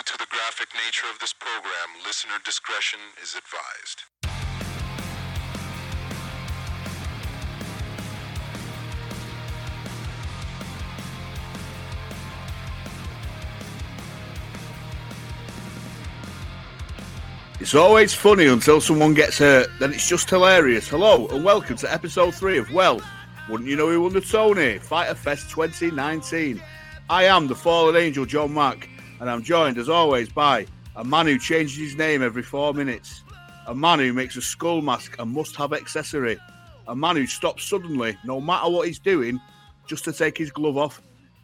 Due to the graphic nature of this program, listener discretion is advised. It's always funny until someone gets hurt, then it's just hilarious. Hello and welcome to episode 3 of Well, Wouldn't You Know Who Won the Tony? Fyter Fest 2019. I am the fallen angel John Mack, and I'm joined as always by a man who changes his name every four minutes, a man who makes a skull mask a must have accessory, a man who stops suddenly, no matter what he's doing, just to take his glove off.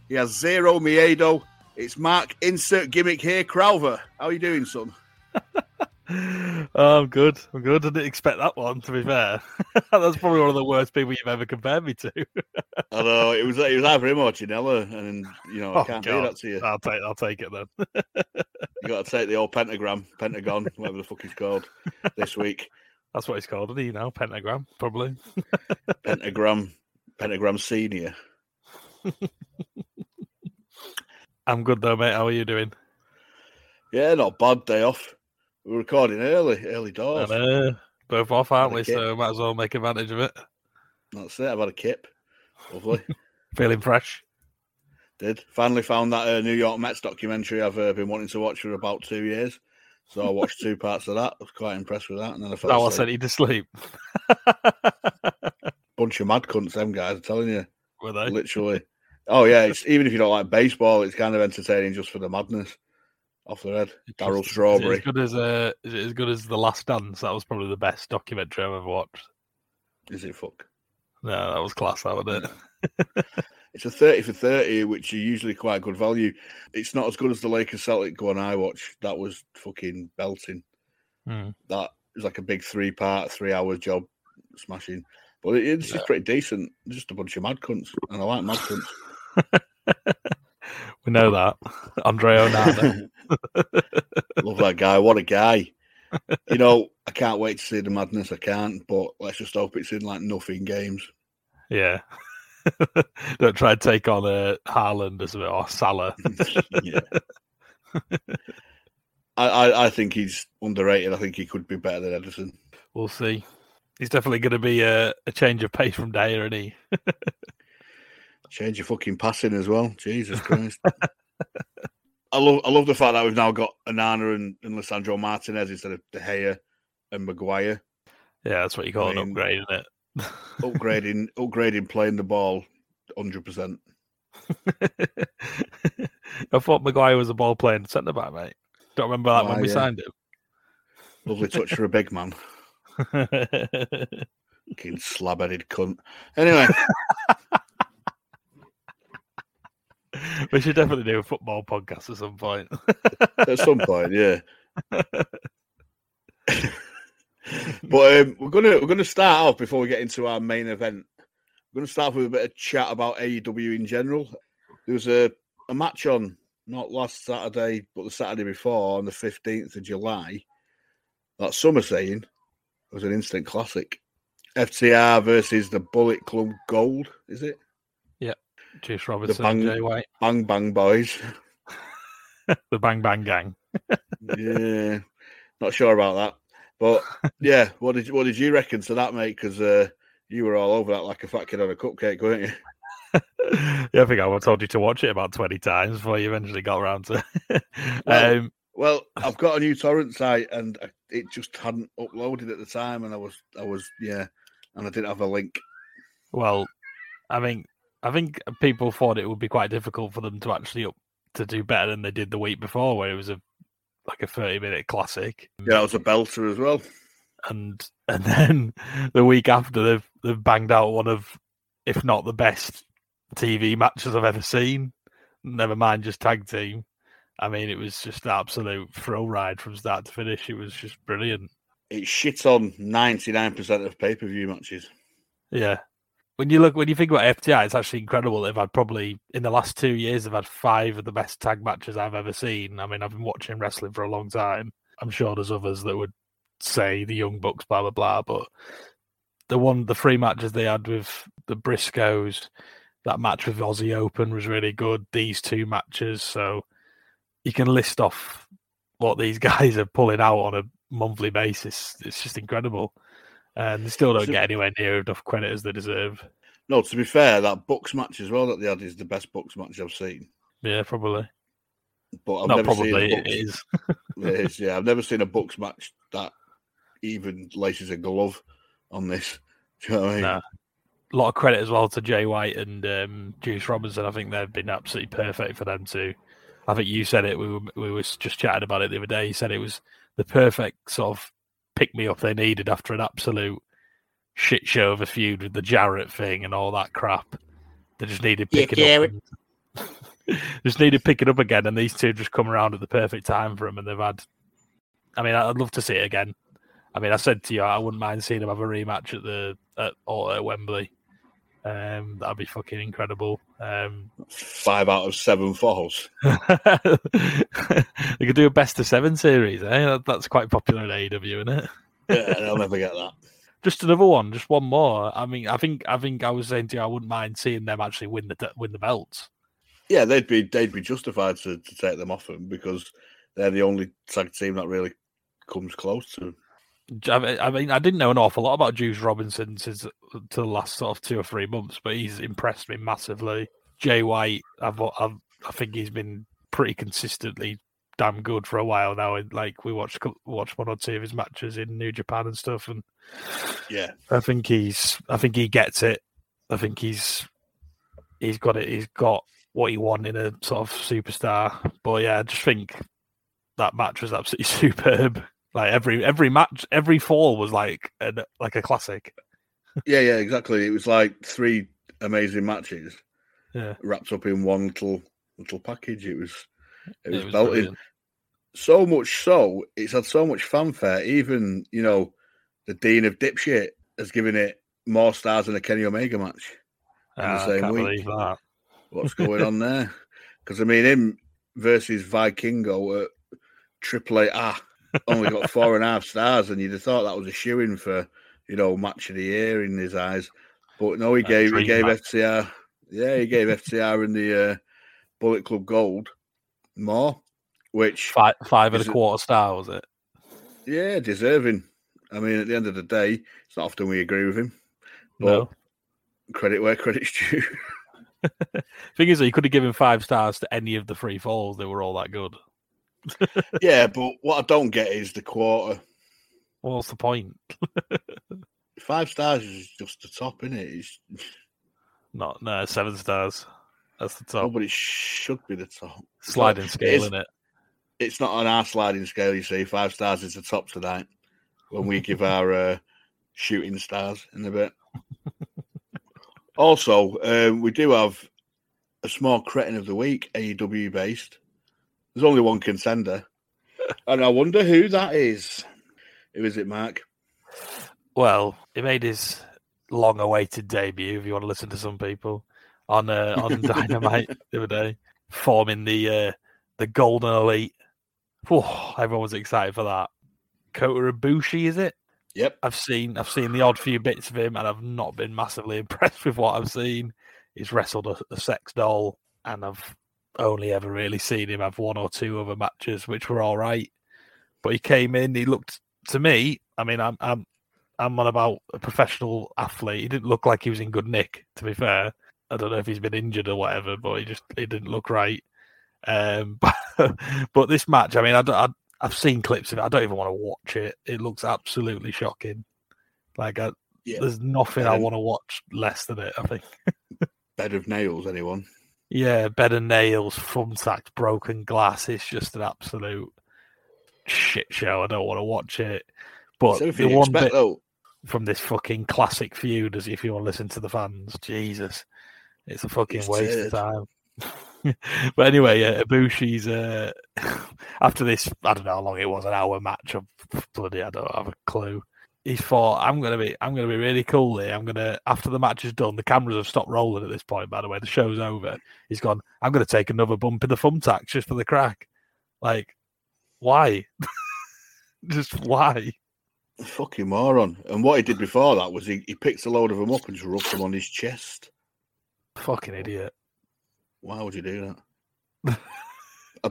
He has zero miedo. It's Mark, insert gimmick here, Crowther. How are you doing, son? Oh, I'm good. I'm good. I didn't expect that one. To be fair, that's probably one of the worst people you've ever compared me to. I know it was it was either him or Janela, and you know I Oh, can't do that to you. I'll take. I'll take it then. You got to take the old pentagram, pentagon, whatever the fuck he's called, this week. That's what it's called, isn't he? Now pentagram, probably. Pentagram, pentagram senior. I'm good though, mate. How are you doing? Yeah, not bad. Day off. We were recording early, early doors. And, uh, both off, aren't we? So might as well make advantage of it. That's it. I've had a kip. Lovely. Feeling fresh. Did finally found that uh, New York Mets documentary I've uh, been wanting to watch for about two years. So I watched two parts of that. I was quite impressed with that, and then I fell That will asleep. sent you to sleep. Bunch of mad cunts, them guys. I'm telling you. Were they? literally. Oh yeah, it's even if you don't like baseball, it's kind of entertaining just for the madness off the head. Darryl Is Strawberry. as good as uh, is it as good as the Last Dance? That was probably the best documentary I've ever watched. Is it fuck? No, that was class. That was it. It's a thirty for thirty, which are usually quite good value. It's not as good as the Lakers Celtic one I watched. That was fucking belting. Hmm. That was like a big three part, three hour job, smashing. But it, it's just pretty decent. Just a bunch of mad cunts, and I like mad cunts. We know that. Andre Onana. Love that guy. What a guy. You know, I can't wait to see the madness. I can't, but let's just hope it's in like nothing games. Yeah. Don't try and take on a Haaland as well or Salah. yeah. I, I, I think he's underrated. I think he could be better than Ederson. We'll see. He's definitely going to be a, a change of pace from Dyer, isn't he? Change of fucking passing as well. Jesus Christ. I love I love the fact that we've now got Onana and, and Lisandro Martinez instead of De Gea and Maguire. Yeah, that's what you call I an upgrade, isn't it? Upgrading upgrading playing the ball hundred percent. I thought Maguire was a ball playing centre back, mate. Don't remember that Oh, when ah, we yeah. signed him. Lovely touch for a big man. Fucking slab headed cunt. Anyway, we should definitely do a football podcast at some point. at some point, yeah. but um, we're gonna we're gonna start off before we get into our main event. We're gonna start with a bit of chat about AEW in general. There was a, a match on not last Saturday, but the Saturday before on the fifteenth of July. That summer are saying was an instant classic. FTR versus the Bullet Club Gold, is it? Juice Robinson, bang- Jay White, Bang Bang Boys. the Bang Bang Gang. yeah, not sure about that, but yeah, what did what did you reckon to that, mate? Because uh, you were all over that like a fat kid on a cupcake, weren't you? yeah, I think I told you to watch it about 20 times before you eventually got around to Well, um, Well, I've got a new torrent site, and I- it just hadn't uploaded at the time, and I was I was yeah, and I didn't have a link. Well, I mean, I think people thought it would be quite difficult for them to actually up to do better than they did the week before, where it was a like a 30 minute classic. Yeah, it was a belter as well. and and then the week after they've they've banged out one of if not the best TV matches I've ever seen. Never mind just tag team. I mean, it was just an absolute thrill ride from start to finish. It was just brilliant. It shits on ninety nine percent of pay per view matches. Yeah. When you look, when you think about FTR, it's actually incredible. They've had probably in the last two years, they've had five of the best tag matches I've ever seen. I mean, I've been watching wrestling for a long time. I'm sure there's others that would say the Young Bucks, blah blah blah. But the one, the three matches they had with the Briscoes, that match with Aussie Open was really good. These two matches, so you can list off what these guys are pulling out on a monthly basis. It's just incredible, and they still don't So- get anywhere near enough credit as they deserve. No, to be fair, that Bucks match as well that they had is the best Bucks match I've seen. Yeah, probably. But I've Not never probably. seen a It is. it is, yeah, I've never seen a Bucks match that even laces a glove on this. Do you know what I mean? No. A lot of credit as well to Jay White and um, Juice Robinson. I think they've been absolutely perfect for them too. I think you said it. We were we were just chatting about it the other day. You said it was the perfect sort of pick me up they needed after an absolute shit show of a feud with the Jarrett thing and all that crap. They just needed Yeah, picking up. and- just needed picking up again, and these two just come around at the perfect time for them. And they've had. I mean, I'd love to see it again. I mean, I said to you, I wouldn't mind seeing them have a rematch at the at or at Wembley. Um, that'd be fucking incredible. Um, Five out of seven falls. they could do a best of seven series, eh? That- That's quite popular in AEW, isn't it? Yeah, I'll never get that. Just another one, just one more. I mean, I think, I think I was saying to you, I wouldn't mind seeing them actually win the win the belts. Yeah, they'd be they'd be justified to, to take them off them because they're the only tag team that really comes close to. I mean, I didn't know an awful lot about Juice Robinson since to the last sort of two or three months, but he's impressed me massively. Jay White, I've, I've I think he's been pretty consistently damn good for a while now. And like we watched watched one or two of his matches in New Japan and stuff, and Yeah, I think he's I think he gets it. I think he's he's got it. He's got what he wants in a sort of superstar. But yeah, I just think that match was absolutely superb. Like every every match, every fall was like a, like a classic. yeah, yeah, exactly. It was like three amazing matches Yeah, wrapped up in one little little package. It was it was, was belting. brilliant. So much so, it's had so much fanfare. Even you know, the dean of dipshit has given it more stars than a Kenny Omega match. in the Ah, I same can't week. believe that. What's going on there? Because I mean, him versus Vikingo at Triple A ah, only got four and a half stars, and you'd have thought that was a shoe in for you know match of the year in his eyes. But no, he gave he gave match. FTR, yeah, he gave FTR and the uh, Bullet Club Gold more, which Five five and a quarter star was it? yeah, deserving. I mean, at the end of the day, it's not often we agree with him. But No. credit where credit's due. Thing is, he could have given five stars to any of the three falls. They were all that good. yeah, but what I don't get is the quarter. What's the point? Five stars is just the top, isn't it? It's, Not no seven stars. That's the oh, top but it should be the top. sliding it scale, is- isn't it? It's not on our sliding scale, you see. Five stars is the top tonight when we give our uh, shooting stars in a bit. also, um, we do have a small cretin of the week, AEW based. There's only one contender, and I wonder who that is. Who is it, Mark? Well, he made his long-awaited debut. If you want to listen to some people on uh, on Dynamite the other day, forming the uh, the Golden Elite. Whew, everyone was excited for that. Kota Ibushi, is it? Yep. I've seen I've seen the odd few bits of him, and I've not been massively impressed with what I've seen. He's wrestled a, a sex doll, and I've only ever really seen him have one or two other matches, which were all right. But he came in, he looked to me. I mean, I'm I'm I'm on about a professional athlete. He didn't look like he was in good nick. To be fair, I don't know if he's been injured or whatever, but he just he didn't look right. Um, but, but this match, I mean, I, I I've seen clips of it. I don't even want to watch it. It looks absolutely shocking. Like I, Yeah. there's nothing I want to watch less than it. I think. Bed of nails, anyone? Yeah, bed and nails, thumbtacks, broken glass. It's just an absolute shit show. I don't want to watch it. But It's the you one expect, bit though. from this fucking classic feud, as if you want to listen to the fans, Jesus, it's a fucking It's waste of time. but anyway, uh, Ibushi's uh, after this. I don't know how long it was, an hour match. Of bloody, I don't have a clue. He thought, "I'm gonna be, I'm gonna be really cool here. I'm gonna." After the match is done, the cameras have stopped rolling at this point. By the way, the show's over. He's gone. I'm gonna take another bump in the thumbtacks just for the crack. Like, why? just why? Fucking moron. And what he did before that was he, he picked a load of them up and just rubbed them on his chest. Fucking idiot. Why would you do that?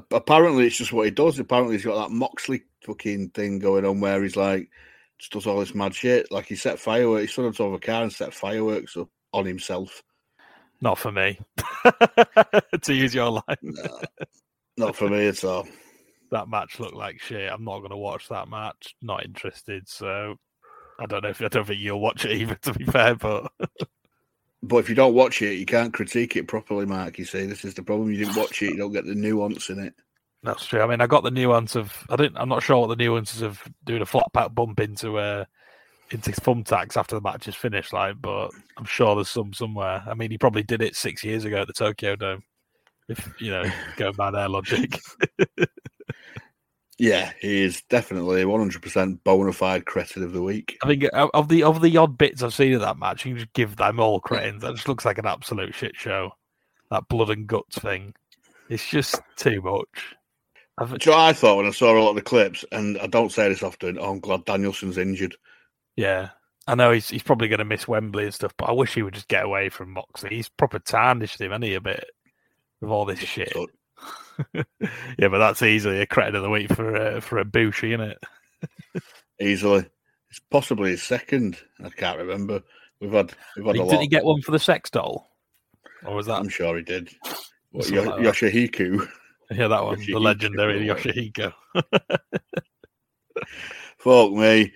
apparently it's just what he does. Apparently he's got that Moxley fucking thing going on where he's like just does all this mad shit. Like he set fireworks, he stood on top of a car and set fireworks up on himself. Not for me. to use your line. No, not for me at all. That match looked like shit. I'm not going to watch that match. Not interested. So I don't know if I don't think you'll watch it either. To be fair, but But if you don't watch it, you can't critique it properly, Mark. You see, this is the problem. You didn't watch it, you don't get the nuance in it. That's true. I mean, I got the nuance of I didn't. I'm not sure what the nuances of doing a flat pack bump into uh into thumbtacks after the match is finished, like. But I'm sure there's some somewhere. I mean, he probably did it six years ago at the Tokyo Dome. If you know, going by their logic. Yeah, he is definitely 100% bona fide credit of the week. I think uh, of the of the odd bits I've seen of that match, you can just give them all credit. That just looks like an absolute shit show. That blood and guts thing, it's just too much. I've, Do you know what I thought when I saw a lot of the clips, and I don't say this often, oh, I'm glad Danielson's injured. yeah, I know he's he's probably going to miss Wembley and stuff, but I wish he would just get away from Moxley. He's proper tarnished him, any a bit with all this shit. Yeah, but that's easily a credit of the week for uh, for Ibushi, isn't it? easily. It's possibly his second. I can't remember. We've had we've had a lot. Did he get one for the sex doll, or was that I'm sure he did. What, Yo- like that. Yoshihiko. yeah that one, the legendary. Yoshihiko? Fuck me.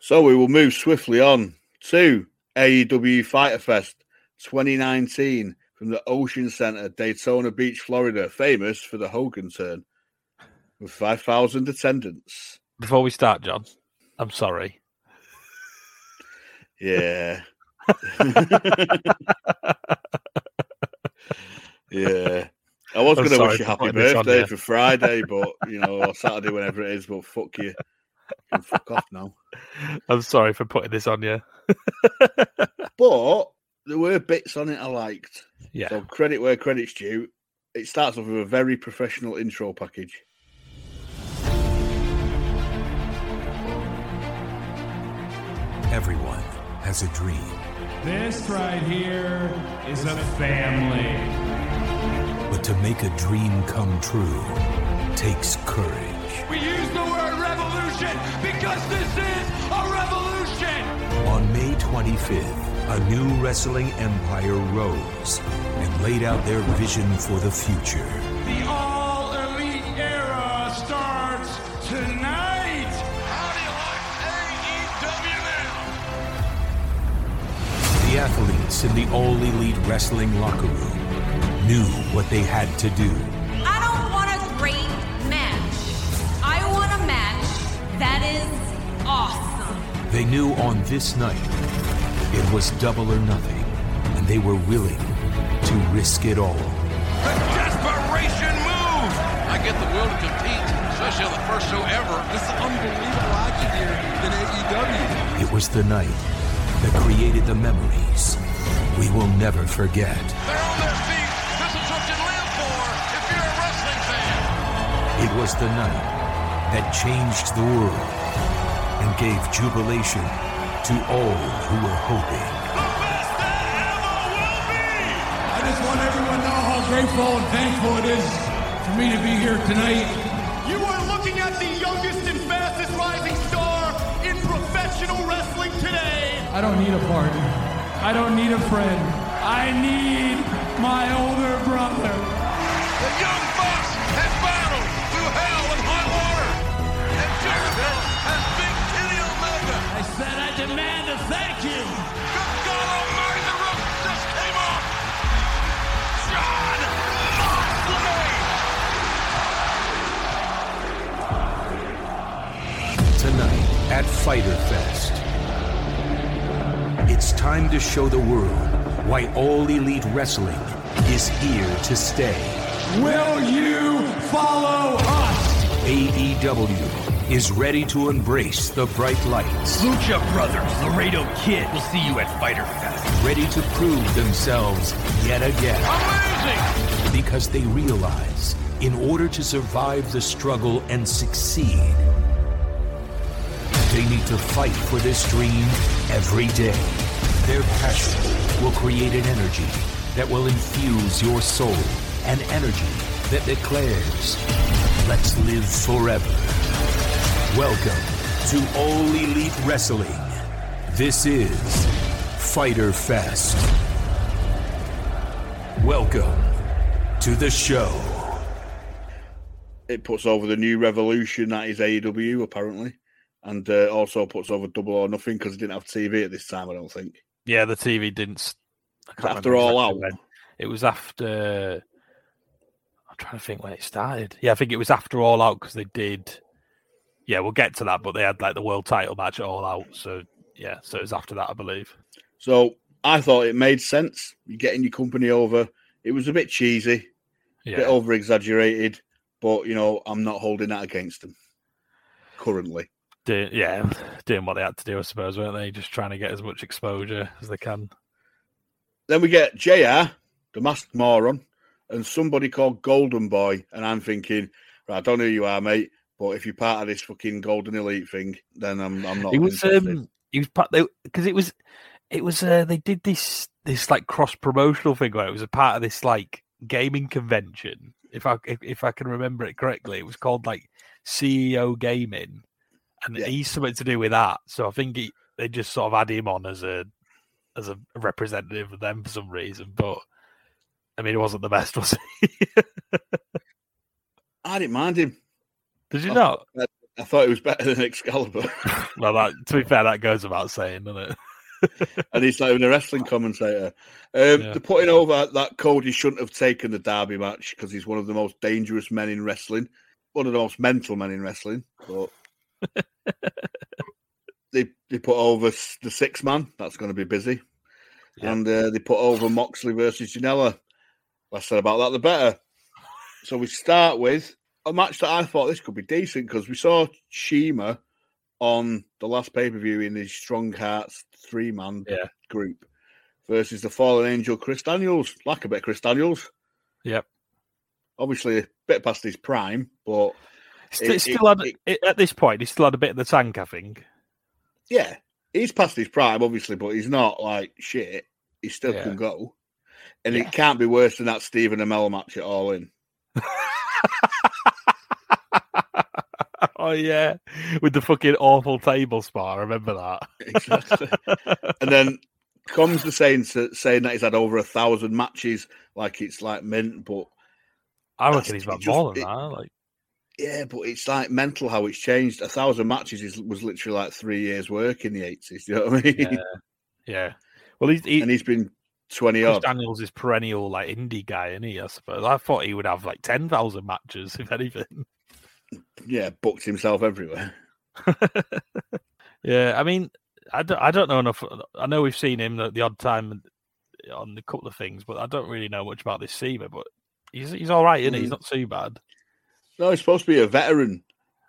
So we will move swiftly on to AEW Fyter Fest 2019 from the Ocean Center, Daytona Beach, Florida, famous for the Hogan turn with 5,000 attendants. Before we start, John, I'm sorry. Yeah. yeah. I was going to wish you for happy putting this on birthday for Friday, but, you know, or Saturday, whenever it is, but fuck you. You can fuck off now. I'm sorry for putting this on you. But there were bits on it I liked. Yeah. So credit where credit's due. It starts off with a very professional intro package. Everyone has a dream. This right here is a family. But to make a dream come true takes courage. We use the word revolution because this is a revolution. On May 25th, a new wrestling empire rose and laid out their vision for the future. The all elite era starts tonight. How do you like AEW now? The athletes in the all elite wrestling locker room knew what they had to do. I don't want a great match. I want a match that is awesome. They knew on this night it was double or nothing, and they were willing to risk it all. The desperation move. I get the will to compete, especially on the first show ever. This is unbelievable action here in AEW. It was the night that created the memories we will never forget. It was the night that changed the world and gave jubilation to all who were hoping. The best that ever will be. I just want everyone to know how grateful and thankful it is for me to be here tonight. You are looking at the youngest and fastest rising star in professional wrestling today. I don't need a partner. I don't need a friend. I need my older brother. Demand a thank you. Good God Almighty, the roof just came off. Jon Moxley. Tonight at Fyter Fest. It's time to show the world why All Elite Wrestling is here to stay. Will you follow us? AEW is ready to embrace the bright lights, Lucha Brothers, Laredo Kid. We'll see you at Fyter Fest. ready to prove themselves yet again. Amazing. because they realize in order to survive the struggle and succeed, they need to fight for this dream every day. Their passion will create an energy that will infuse your soul an energy that declares, let's live forever. Welcome to All Elite Wrestling. This is Fyter Fest. Welcome to the show. It puts over the new revolution that is AEW, apparently. And uh, also puts over Double or Nothing because it didn't have TV at this time, I don't think. Yeah, the TV didn't. s- I can't After All Out? when. It was after. I'm trying to think when it started. Yeah, I think it was after All Out because they did. Yeah, we'll get to that, but they had like the world title match All Out. So yeah, so it was after that, I believe. So I thought it made sense. You're getting your company over. It was a bit cheesy, a bit over exaggerated, but you know, I'm not holding that against them currently. doing, yeah, doing what they had to do, I suppose, weren't they? Just trying to get as much exposure as they can. Then we get JR, the masked moron, and somebody called Golden Boy. And I'm thinking, right, I don't know who you are, mate, but if you're part of this fucking Golden Elite thing, then I'm, I'm not. It was interested. um, he was part because it was, it was uh, they did this this like cross promotional thing where it was a part of this like gaming convention. If I if, if I can remember it correctly, it was called like CEO Gaming, and Yeah. he's something to do with that. So I think he, they just sort of had him on as a as a representative of them for some reason. But I mean, it wasn't the best, was he? I didn't mind him. Did you Oh. not? I thought it was better than Excalibur. Well, that to be fair, that goes without saying, doesn't it? and he's not even a wrestling commentator. Um, Yeah. They're putting over that Cody shouldn't have taken the Darby match because he's one of the most dangerous men in wrestling, one of the most mental men in wrestling. But they they put over the six man. That's going to be busy, Yeah. and uh, they put over Moxley versus Janela. Less said about that, the better. So we start with a match that I thought this could be decent because we saw CIMA on the last pay per view in his Strong Hearts three man Yeah. group versus the Fallen Angel Chris Daniels. Like a bit of Chris Daniels. Yep. Obviously a bit past his prime, but Still, It- still it- had, it- at this point, he still had a bit of the tank, I think. yeah, he's past his prime, obviously, but he's not like shit. He still Yeah. can go. And Yeah. it can't be worse than that Stephen Amell match at All In. oh yeah, with the fucking awful table spar. I remember that. Exactly. and then comes the saying saying that he's had over a thousand matches, like it's like mint, but I reckon he's got more than it- that. Like, yeah, but it's like mental how it's changed. A thousand matches is was literally like three years' work in the eighties. You know what I mean? yeah, yeah. Well, he's he, and he's been twenty Chris odd. Daniels is perennial like indie guy, isn't he? I suppose. I thought he would have like ten thousand matches, if anything. Yeah, booked himself everywhere. yeah, I mean, I don't, I don't know enough. I know we've seen him the, the odd time on a couple of things, but I don't really know much about this CIMA. But he's he's all right, isn't he? He's Mm. not too bad. No, he's supposed to be a veteran,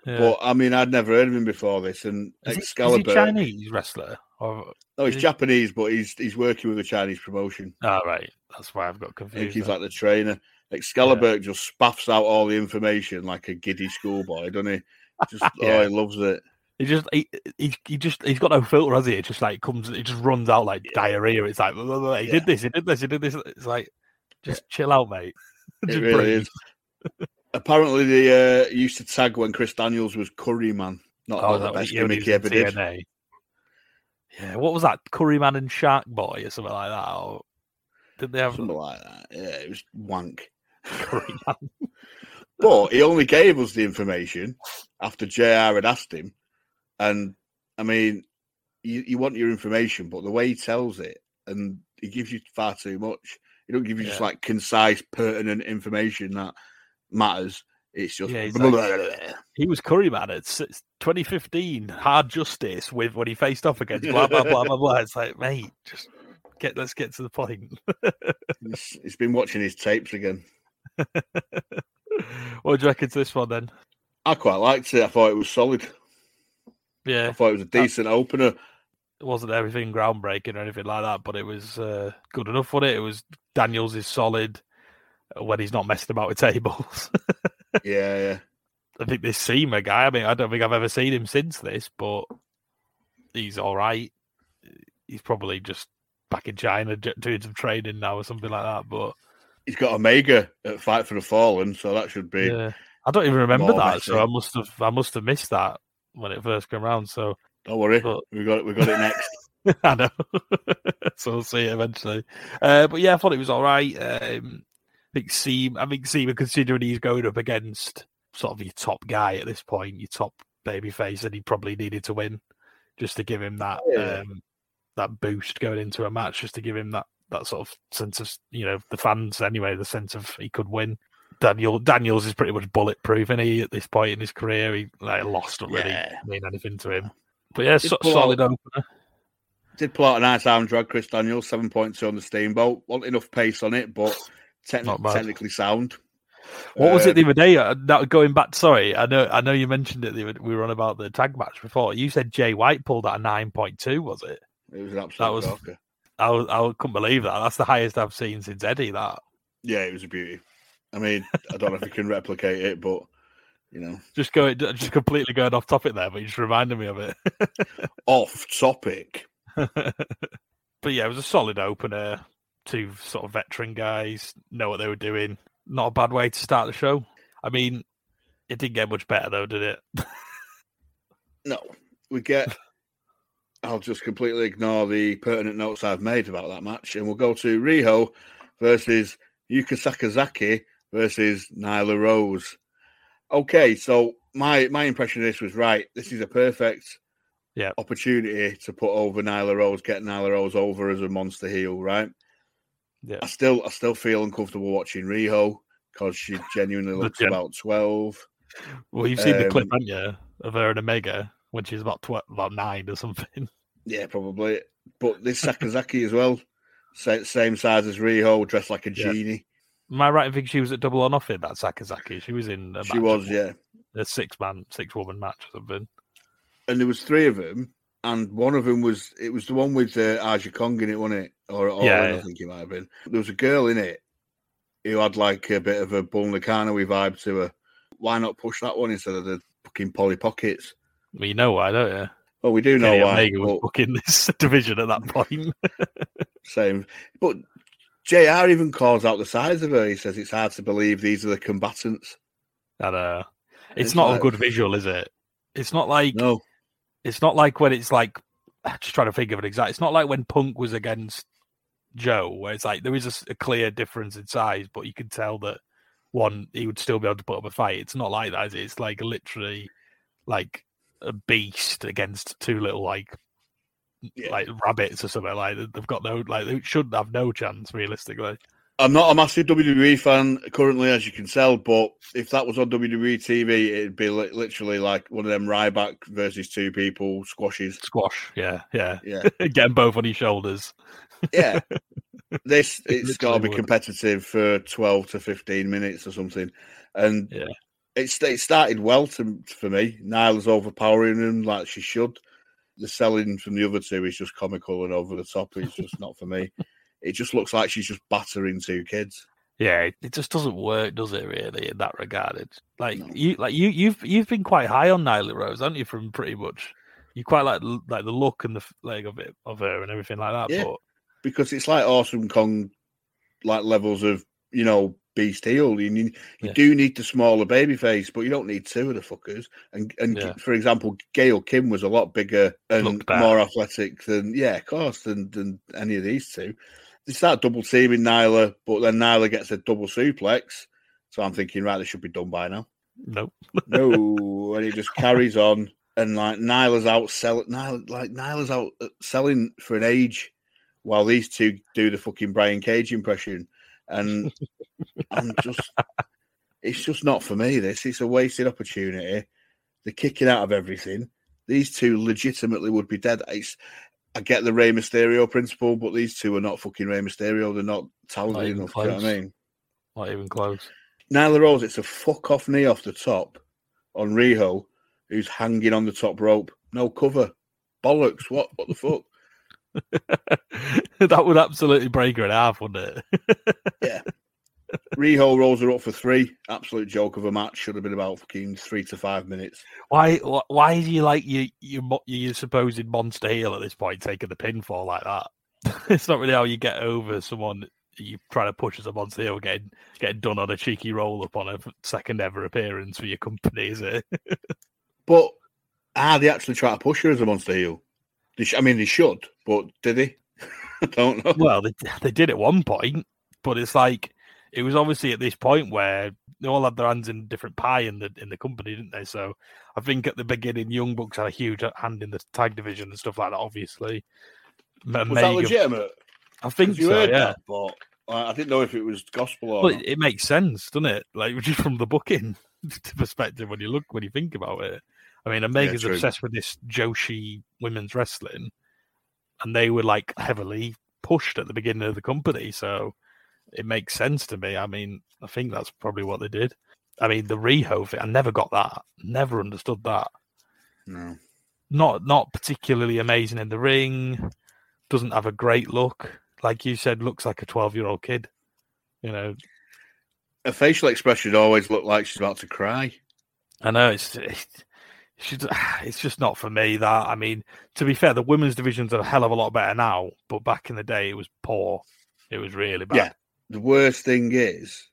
Yeah. but I mean, I'd never heard of him before this. And is, he, is he Chinese wrestler? Or no, he's he- Japanese, but he's he's working with a Chinese promotion. oh, right, that's why I've got I think confused. he's like the trainer. Excalibur just spaffs out all the information like a giddy schoolboy, doesn't he? Just Yeah. oh, he loves it. He just he, he he just he's got no filter, has he? It just like comes, it just runs out like diarrhea. It's like "Blah, blah, blah, he Yeah. did this, he did this, he did this. It's like just chill out, mate. It really breathe. is. Apparently, they uh, used to tag when Chris Daniels was Curry Man. Not, Oh, not that the best yeah, gimmick he ever did. Yeah, what was that? Curry Man and Shark Boy or something like that? Or did they have Something like that. Yeah, it was wank. But he only gave us the information after JR had asked him. And I mean, you, you want your information, but the way he tells it, and he gives you far too much. He don't give you just like concise, pertinent information that matters. It's just Yeah, blah, like- blah, blah. He was Curry Man at s- 2015 Hard Justice with when he faced off against blah blah blah blah blah. It's like, mate, just get let's get to the point. He's- he's been watching his tapes again. what do you reckon to this one then? I quite liked it. I thought it was solid. Yeah, I thought it was a decent opener. it wasn't everything groundbreaking or anything like that, but it was uh, good enough for it. It was Daniels is solid uh, when he's not messing about with tables. Yeah, yeah. I think this CIMA guy. I mean, I don't think I've ever seen him since this, but he's all right. He's probably just back in China doing some training now or something like that. But he's got Omega at Fight for the Fallen, so that should be. Yeah. I don't even remember that, so. I must have I must have missed that when it first came around. So Don't worry, But- we got it. We got it next. I know. so we'll see it eventually. Uh, but yeah, I thought it was all right. Um, I think Seam, I think Seaman, considering he's going up against sort of your top guy at this point, your top babyface, and he probably needed to win just to give him that Yeah. um, that boost going into a match, just to give him that that sort of sense of you know the fans anyway, the sense of he could win. Daniel Daniels is pretty much bulletproof, and he at this point in his career, he like lost don't really Yeah. mean anything to him. But yeah, so, solid out- opener. Did pull out a nice arm drag, Chris Daniels, seven point two on the steamboat. Wasn't enough pace on it, but techni- Not technically sound. What was it Um, the other day? Uh, That going back. Sorry, I know. I know you mentioned it. the other- We were on about the tag match before. You said Jay White pulled out a nine point two. Was it? It was an absolute was- rocker. I I couldn't believe that. That's the highest I've seen since Eddie. That Yeah, it was a beauty. I mean, I don't know if you can replicate it, but you know, just going, just completely going off topic there, but you just reminded me of it. off topic. but yeah, it was a solid opener. Two sort of veteran guys know what they were doing. Not a bad way to start the show. I mean, it didn't get much better though, did it? No, we get. I'll just completely ignore the pertinent notes I've made about that match, and we'll go to Riho versus Yuka Sakazaki versus Nyla Rose. Okay, so my my impression of this was right. This is a perfect Yeah. opportunity to put over Nyla Rose, get Nyla Rose over as a monster heel, right? Yeah. I still I still feel uncomfortable watching Riho because she genuinely looks Legit. about twelve. Well, you've seen the clip, Um, haven't you, of her and Omega when she's about tw- about nine or something. Yeah, probably. But this Sakazaki as well, sa- same size as Riho, dressed like a Yeah. genie. Am I right in thinking she was at double or nothing? That Sakazaki. She was in. A She was, yeah. a six man, six woman match or something. And there was three of them, and one of them was it was the one with uh, Aja Kong in it, wasn't it? Or, or Yeah, I yeah. think it might have been. There was a girl in it who had like a bit of a Bull Nakano vibe to her. Why not push that one instead of the fucking Polly Pockets? Well, you know why, don't you? Well, we do know Kenny why. Omega was booking this division at that point. Same. But JR even calls out the size of her. He says it's hard to believe these are the combatants. and uh, it's, It's not like- a good visual, is it? It's not like No. it's not like when it's like I'm just trying to think of an exact. It's not like when Punk was against Joe, where it's like there is a clear difference in size, but you can tell that one he would still be able to put up a fight. It's not like that. Is it? It's like literally like a beast against two little like Yeah. like rabbits or something. Like they've got no like they should have no chance realistically. I'm not a massive WWE fan currently, as you can tell, but if that was on WWE TV, it'd be li- literally like one of them Ryback versus two people squashes. Squash, yeah, yeah. Yeah, Get them both on his shoulders. yeah. This It it's got to be competitive for 12 to 15 minutes or something, and Yeah. It's it started well to, for me. Nyla's overpowering him like she should. The selling from the other two is just comical and over the top. It's just not for me. It just looks like she's just battering two kids. Yeah, it, it just doesn't work, does it? Really, in that regard, it's like No. you, like you, you've you've been quite high on Nyla Rose, haven't you? From pretty much, you quite like the- like the look and the like of it of her and everything like that. Yeah. But because it's like awesome Kong like levels of you know beast heel. You need, you Yeah. do need the smaller baby face, but you don't need two of the fuckers. And and Yeah. for example, Gail Kim was a lot bigger and more athletic than yeah, of course, than than any of these two. They start double teaming Nyla, but then Nyla gets a double suplex. So I'm thinking, right, this should be done by now. nope. No, and he just carries on, and like Nyla's out selling, Nyla, like Nyla's out uh, selling for an age, while these two do the fucking Brian Cage impression, and I'm just, it's just not for me. This it's a wasted opportunity. They're kicking out of everything. These two legitimately would be dead. It's, I get the Rey Mysterio principle, but these two are not fucking Rey Mysterio. They're not talented even enough. Do you know what I mean? Not even close. Nyla Rose, it's a fuck off knee off the top on Riho, who's hanging on the top rope. No cover. Bollocks. What what the fuck? that would absolutely break her in half, wouldn't it? Yeah. Riho rolls her up for three. Absolute joke of a match. Should have been about fucking three to five minutes. why? wh- Why do you like you you mo- you supposed monster heel at this point taking the pinfall like that? it's not really how you get over someone you try to push us up onto the hill, getting getting done on a cheeky roll up on a second ever appearance for your company, is it? But are they actually trying to push her as a monster heel? I mean, they should, but did they? I don't know. well, they they did at one point, but it's like it was obviously at this point where they all had their hands in different pie in the in the company, didn't they? So I think at the beginning, Young Bucks had a huge hand in the tag division and stuff like that. Obviously, was that legitimate? I think you so. heard Yeah. that, but I didn't know if it was gospel or Well, it, it makes sense, doesn't it? Like just from the booking perspective, when you look when you think about it. I mean, Omega's true. obsessed with this Joshi women's wrestling, and they were like heavily pushed at the beginning of the company, so it makes sense to me. I mean, I think that's probably what they did. I mean, the Riho thing, I never got that, never understood that. No. Not not particularly amazing in the ring. Doesn't have a great look, like you said. Looks like a twelve-year-old kid. You know, Her facial expression always looked like she's about to cry. I know it's it's it's just not for me. That I mean, to be fair, the women's division's are a hell of a lot better now, but back in the day, it was poor. It was really bad. Yeah. The worst thing is,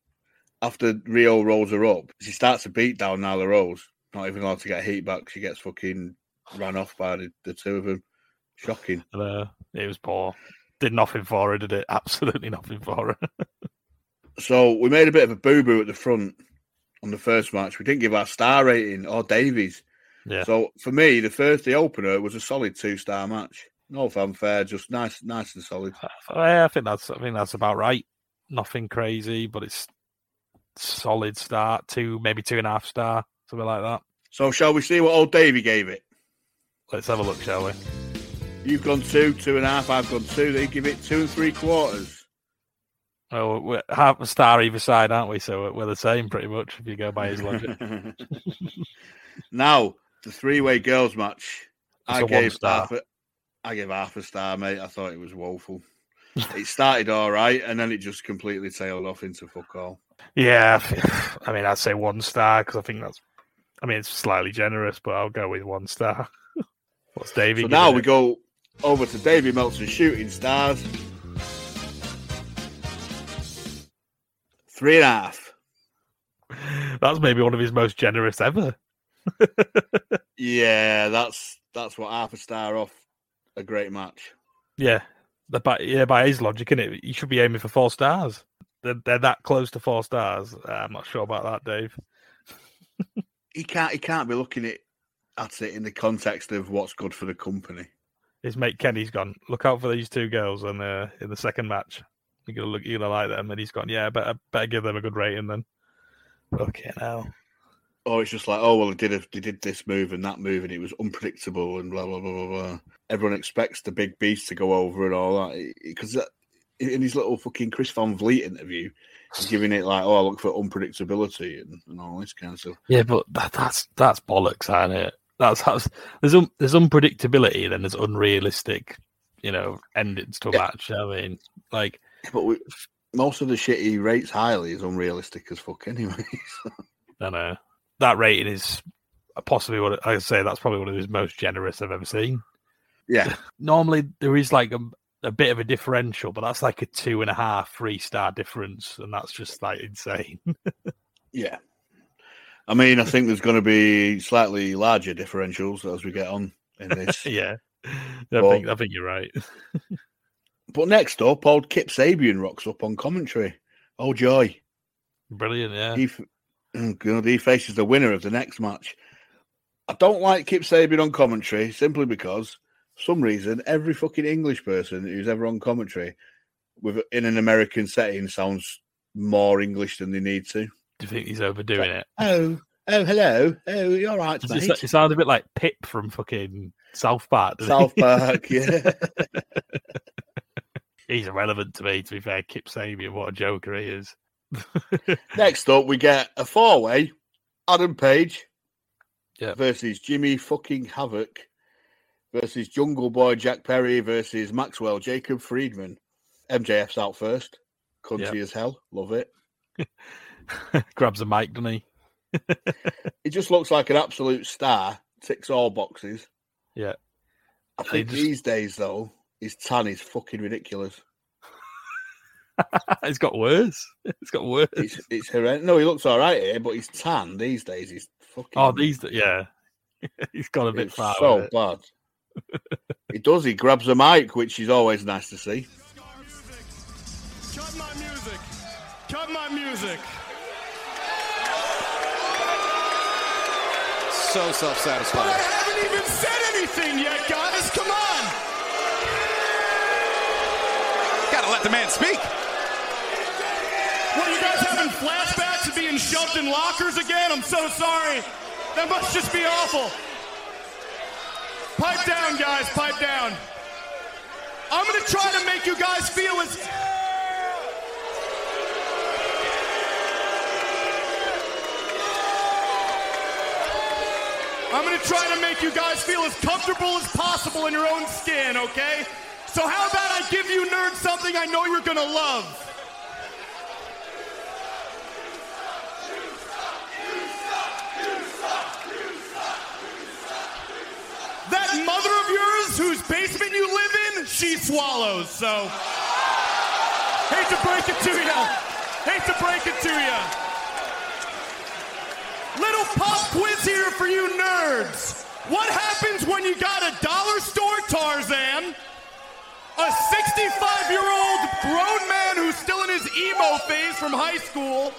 after Riho rolls her up, she starts a beat down Nyla Rose. Not even allowed to get heat back. She gets fucking ran off by the, the two of them. Shocking. Uh, it was poor. Did nothing for her, did it? Absolutely nothing for her. So we made a bit of a boo boo at the front on the first match. We didn't give our star rating or Davies. Yeah, So for me, the first the opener was a solid two star match. No fanfare, just nice, nice and solid. Uh, I think that's I think that's about right. Nothing crazy, but it's solid start. Two, maybe two and a half star, something like that. So shall we see what old Davy gave it? Let's have a look, shall we? You've gone two, two and a half. I've gone two. They give it two and three quarters. Oh, we're half a star either side, aren't we? So we're the same, pretty much, if you go by his logic. now the three-way girls match. It's I gave half. A, I gave half a star, mate. I thought it was woeful. it started all right, and then it just completely tailed off into fuck all. Yeah, I mean, I'd say one star because I think that's. I mean, it's slightly generous, but I'll go with one star. What's Davey? So now it? we go over to Davy Meltzer shooting stars. Three and a half. That's maybe one of his most generous ever. Yeah, that's that's what half a star off a great match. Yeah, the, by, yeah, by his logic, innit? You should be aiming for four stars. They're, they're that close to four stars. Uh, I'm not sure about that, Dave. He can't he can't be looking at at it in the context of what's good for the company. His mate Kenny's gone. Look out for these two girls in the in the second match. You're gonna look, you're gonna like them, and he's gone. Yeah, better better give them a good rating then. Okay, now Or it's just like, oh well, they did a, they did this move and that move, and it was unpredictable and blah blah blah blah blah. Everyone expects the big beast to go over and all that because in his little fucking Chris Van Vliet interview, he's giving it like, oh, I look for unpredictability and, and all this kind of stuff. Yeah, but that, that's that's bollocks, isn't it? That's, that's there's un, there's unpredictability, then there's unrealistic, you know, endings to a Yeah. match. I mean, like, But we, most of the shit he rates highly is unrealistic as fuck anyway. so. I know that rating is possibly what I say. That's probably one of his most generous I've ever seen. yeah, Normally there is like a, a bit of a differential, but that's like a two and a half, three star difference, and that's just like insane. yeah. I mean, I think there's going to be slightly larger differentials as we get on in this. yeah, I Well- think I think you're right. But next up, old Kip Sabian rocks up on commentary. Oh joy! Brilliant, yeah. He, God, he faces the winner of the next match. I don't like Kip Sabian on commentary simply because, for some reason, every fucking English person who's ever on commentary with in an American setting sounds more English than they need to. Do you think he's overdoing it? Oh, oh, hello. Oh, you're right, mate. It, it sounds a bit like Pip from fucking South Park. South? Park, yeah. He's irrelevant to me, to be fair. Kip Sabian, what a joker he is. Next up, we get a four way Adam Page Yeah. versus Jimmy fucking Havoc versus Jungle Boy Jack Perry versus Maxwell Jacob Friedman. MJF's out first. Country Yeah. as hell. Love it. Grabs a mic, doesn't he? he just looks like an absolute star. Ticks all boxes. Yeah. I think just- these days, though, his tan is fucking ridiculous. it's got worse. It's got worse. It's, it's horrendous. No, he looks all right here, but he's tan these days. He's fucking. Oh, these, yeah. He's got a bit it's far. so it. bad. he does. He grabs a mic, which is always nice to see. Cut my music. Cut my music. So self-satisfied. I haven't even said anything yet, guys. Come on. Gotta let the man speak. What, are you guys having flashbacks of being shoved in lockers again? I'm so sorry. That must just be awful. Pipe down, guys. Pipe down. I'm to try to make you guys feel as. I'm to try to make you guys feel as comfortable as possible in your own skin, okay? So, how about I give you nerds something I know you're to love? That mother of yours whose basement you live in, she swallows, so. Hate to break it to you. Hate to break it to you. Little pop quiz here for you nerds. What happens when you got a dollar store Tarzan, a 65 year old grown man who's still in his emo phase from high school,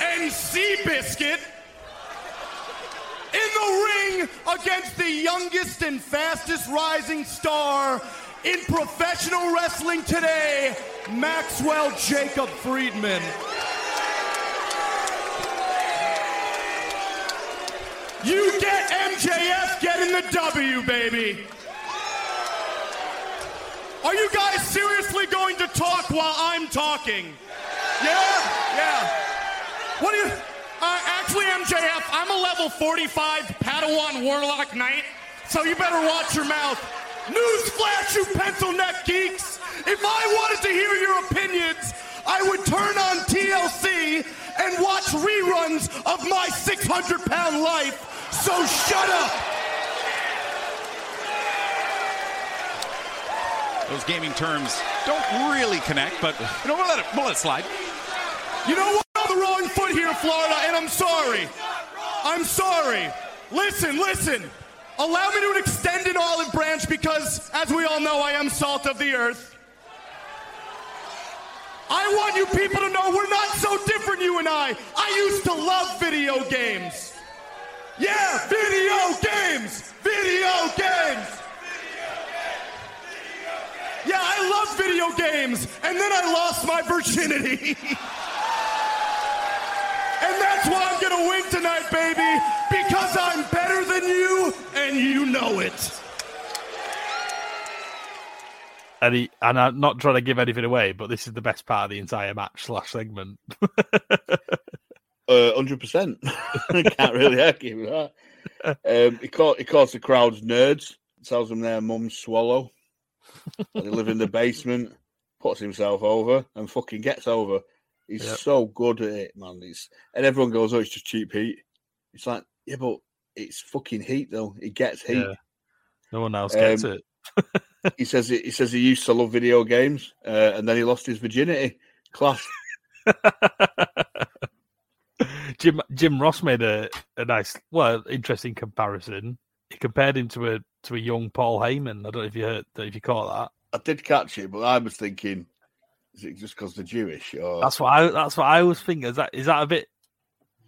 and Seabiscuit in the ring against the youngest and fastest rising star in professional wrestling today, Maxwell Jacob Friedman. You get MJF getting the W, baby. Are you guys seriously going to talk while I'm talking? Yeah? Yeah. What do you. MJF, I'm a level 45 Padawan Warlock Knight, so you better watch your mouth. Newsflash, you pencil neck geeks! If I wanted to hear your opinions, I would turn on TLC and watch reruns of my 600 pound life, so shut up! Those gaming terms don't really connect, but you know, we'll let it, we'll let it slide. You know what? The wrong foot here, Florida, and I'm sorry. I'm sorry. Listen, listen. Allow me to extend an olive branch because, as we all know, I am salt of the earth. I want you people to know we're not so different, you and I. I used to love video games. Yeah, video games! Video games! Yeah, I love video games, and then I lost my virginity. And that's why I'm gonna win tonight, baby, because I'm better than you, and you know it. And, he, and I'm not trying to give anything away, but this is the best part of the entire match slash segment. Uh, hundred percent. Can't really argue with that. Um, he caught he calls the crowds nerds. Tells them their mum's swallow. they live in the basement. Puts himself over and fucking gets over. He's Yep. so good at it, man. He's and everyone goes, "Oh, it's just cheap heat." It's like, yeah, but it's fucking heat though. It gets heat. Yeah. No one else gets Um, it. He says he says he used to love video games, uh, and then he lost his virginity. Class. Jim Jim Ross made a, a nice, well, interesting comparison. He compared him to a to a young Paul Heyman. I don't know if you heard, if you caught that. I did catch it, but I was thinking, is it just because they're Jewish? Or That's what I that's what I was thinking. Is that is that a bit?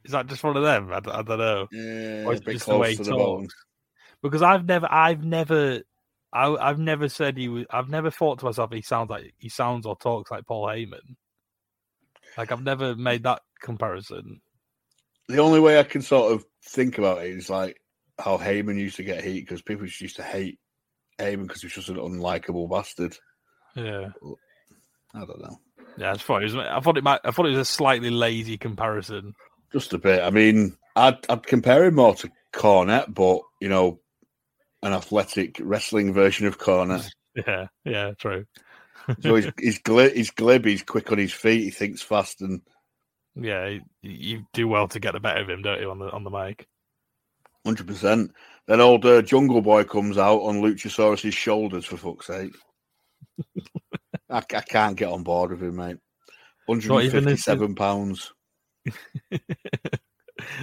Is that just one of them? I don't know. yeah, Or is just the way he to the bone. talks? Because I've never, I've never, I, I've never said he was. I've never thought to myself he sounds like he sounds or talks like Paul Heyman. Like I've never made that comparison. The only way I can sort of think about it is like how Heyman used to get heat because people just used to hate Heyman because he was just an unlikable bastard. Yeah, I don't know, yeah. I thought it was. I thought it might. I thought it was a slightly lazy comparison. just a bit. I mean, I'd I'd compare him more to Cornette, but you know, an athletic wrestling version of Cornette. Yeah, yeah, true. so he's he's, he's glib, he's quick on his feet, he thinks fast, and Yeah, you, you do well to get the better of him, don't you, on the on the mic? hundred percent. Then old uh, Jungle Boy comes out on Luchasaurus's shoulders for fuck's sake. I, I can't get on board with him, mate. Hundred and fifty-seven pounds.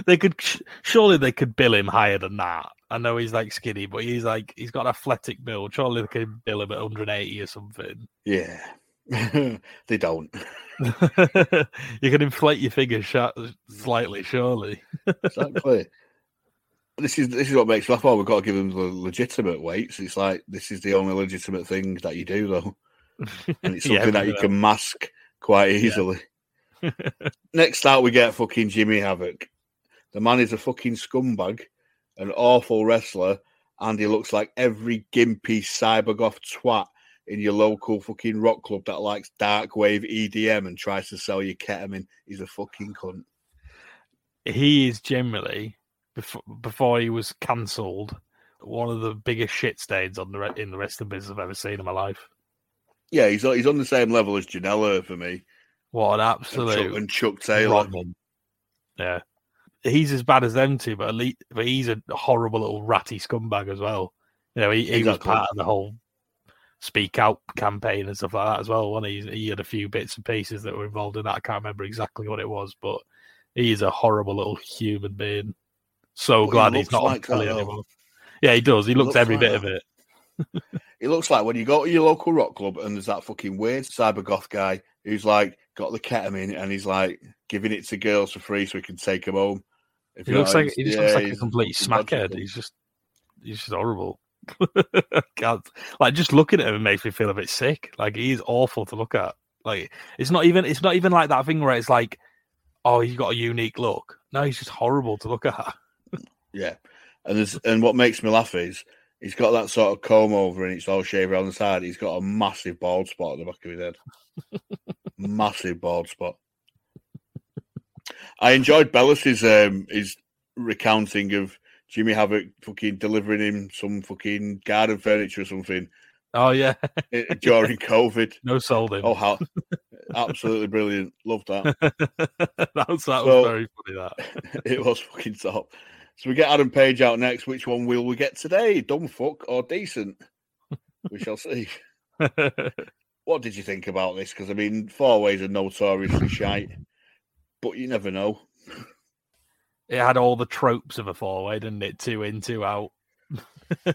they could surely they could bill him higher than that. I know he's like skinny, but he's like he's got an athletic build. Surely they could bill him at 180 or something. Yeah, they don't. you can inflate your figures sh- slightly, surely. Exactly. this is this is what makes me laugh. Oh, we've got to give him the legitimate weights. It's like this is the only legitimate thing that you do, though, and it's Yeah, something that you yeah. can mask quite easily. Next out, we get fucking Jimmy Havoc. The man is a fucking scumbag, an awful wrestler, and he looks like every gimpy cybergoth twat in your local fucking rock club that likes dark wave EDM and tries to sell you ketamine. He's a fucking cunt. he is generally before before he was cancelled one of the biggest shit stains on the re- in the wrestling business I've ever seen in my life. Yeah, he's he's on the same level as Janela for me. What an and absolute Chuck, and Chuck Taylor. Rodman. Yeah, he's as bad as them two, but at least but he's a horrible little ratty scumbag as well. You know, he, he was part of the whole speak out campaign and stuff like that as well. One he he had a few bits and pieces that were involved in that. I can't remember exactly what it was, but he is a horrible little human being. So he glad he's not like on telly anymore. Yeah, he does. He, looks, looks every like bit that. of it. It looks like when you go to your local rock club and there's that fucking weird cyber goth guy who's like got the ketamine and he's like giving it to girls for free so he can take them home. If He looks like he just Yeah, looks like a complete smackhead. He's just he's just horrible. Can't like just looking at him makes me feel a bit sick. Like he's awful to look at. Like it's not even it's not even like that thing where it's like, oh, he's got a unique look. No, he's just horrible to look at. Yeah, and there's and what makes me laugh is he's got that sort of comb over and it's all shaved on the side. He's got a massive bald spot at the back of his head. massive bald spot. I enjoyed Bellis's um his recounting of Jimmy Havoc fucking delivering him some fucking garden furniture or something Oh yeah, eh, during COVID. no sold him. Oh, how absolutely brilliant! Love that. that was that So- was very funny. That it was fucking top. So we get Adam Page out next. Which one will we get today? Dumb fuck or decent? We shall see. What did you think about this? Because I mean, four ways are notoriously shite, but you never know. it had all the tropes of a four way, didn't it? Two in, two out.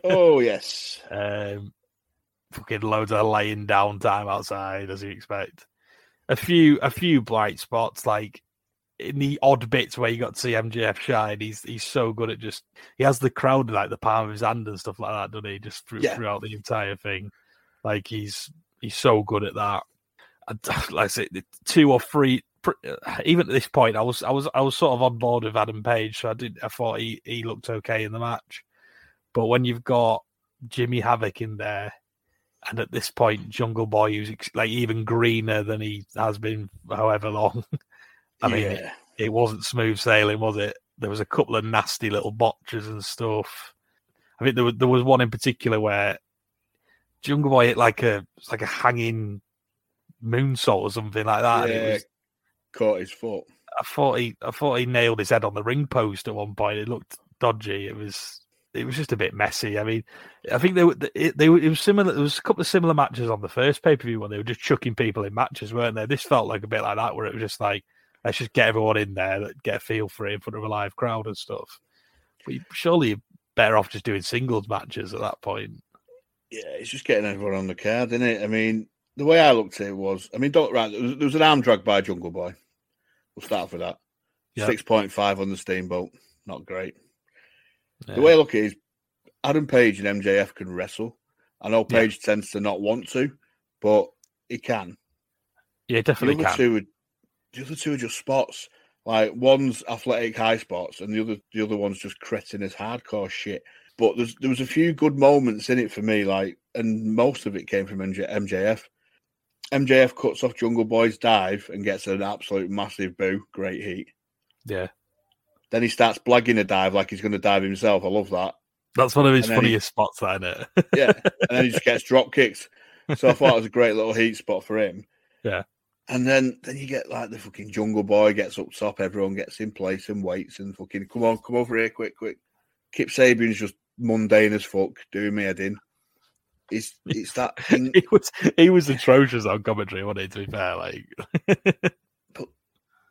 Oh yes, Um, fucking loads of laying down time outside, as you expect. A few, a few bright spots, like in the odd bits where you got to see MJF shine. He's he's so good at just he has the crowd in, like the palm of his hand and stuff like that, doesn't he? Just through, Yeah. throughout the entire thing, like he's he's so good at that. And, like I said, the two or three. Uh, even at this point, I was I was I was sort of on board with Adam Page, so I did I thought he he looked okay in the match. But when you've got Jimmy Havoc in there, and at this point, Jungle Boy, who's like even greener than he has been however long. I mean, it, yeah, it wasn't smooth sailing, was it? There was a couple of nasty little botches and stuff. I think there was there was one in particular where Jungle Boy hit like a like a hanging moonsault or something like that. and it yeah. was, Caught his foot. I thought he I thought he nailed his head on the ring post at one point. It looked dodgy. It was it was just a bit messy. I mean, I think they were it, they were, it was similar. There was a couple of similar matches on the first pay per view when they were just chucking people in matches, weren't they? This felt like a bit like that, where it was just like let's just get everyone in there, that get a feel for it in front of a live crowd and stuff. But you, surely you're better off just doing singles matches at that point. Yeah, it's just getting everyone on the card, isn't it? I mean, the way I looked at it was, I mean, don't right. There was, there was an arm drag by Jungle Boy. We'll start off with that. Yeah. Six point five on the steamboat. Not great. Yeah. The way I look at it is Adam Page and MJF can wrestle. I know Yeah. Page tends to not want to, but he can. yeah, The definitely other can. two, the other two are just spots. Like one's athletic high spots, and the other the other one's just cretinous hardcore shit. But there's there was a few good moments in it for me, like, and most of it came from MJ, MJF. MJF cuts off Jungle Boy's dive and gets an absolute massive boo. Great heat. Yeah, Then he starts blagging a dive like he's going to dive himself. I love that. that's one of his then he- funniest spots, isn't it? Yeah, and then he just gets drop kicks. So I thought it was a great little heat spot for him. Yeah. And then then you get like the fucking jungle boy gets up top, everyone gets in place and waits and fucking come on, come over here quick, quick. Kip Sabian's just mundane as fuck, doing me head in. It's it's that thing. he was he was atrocious on commentary, wasn't he? To be fair, like but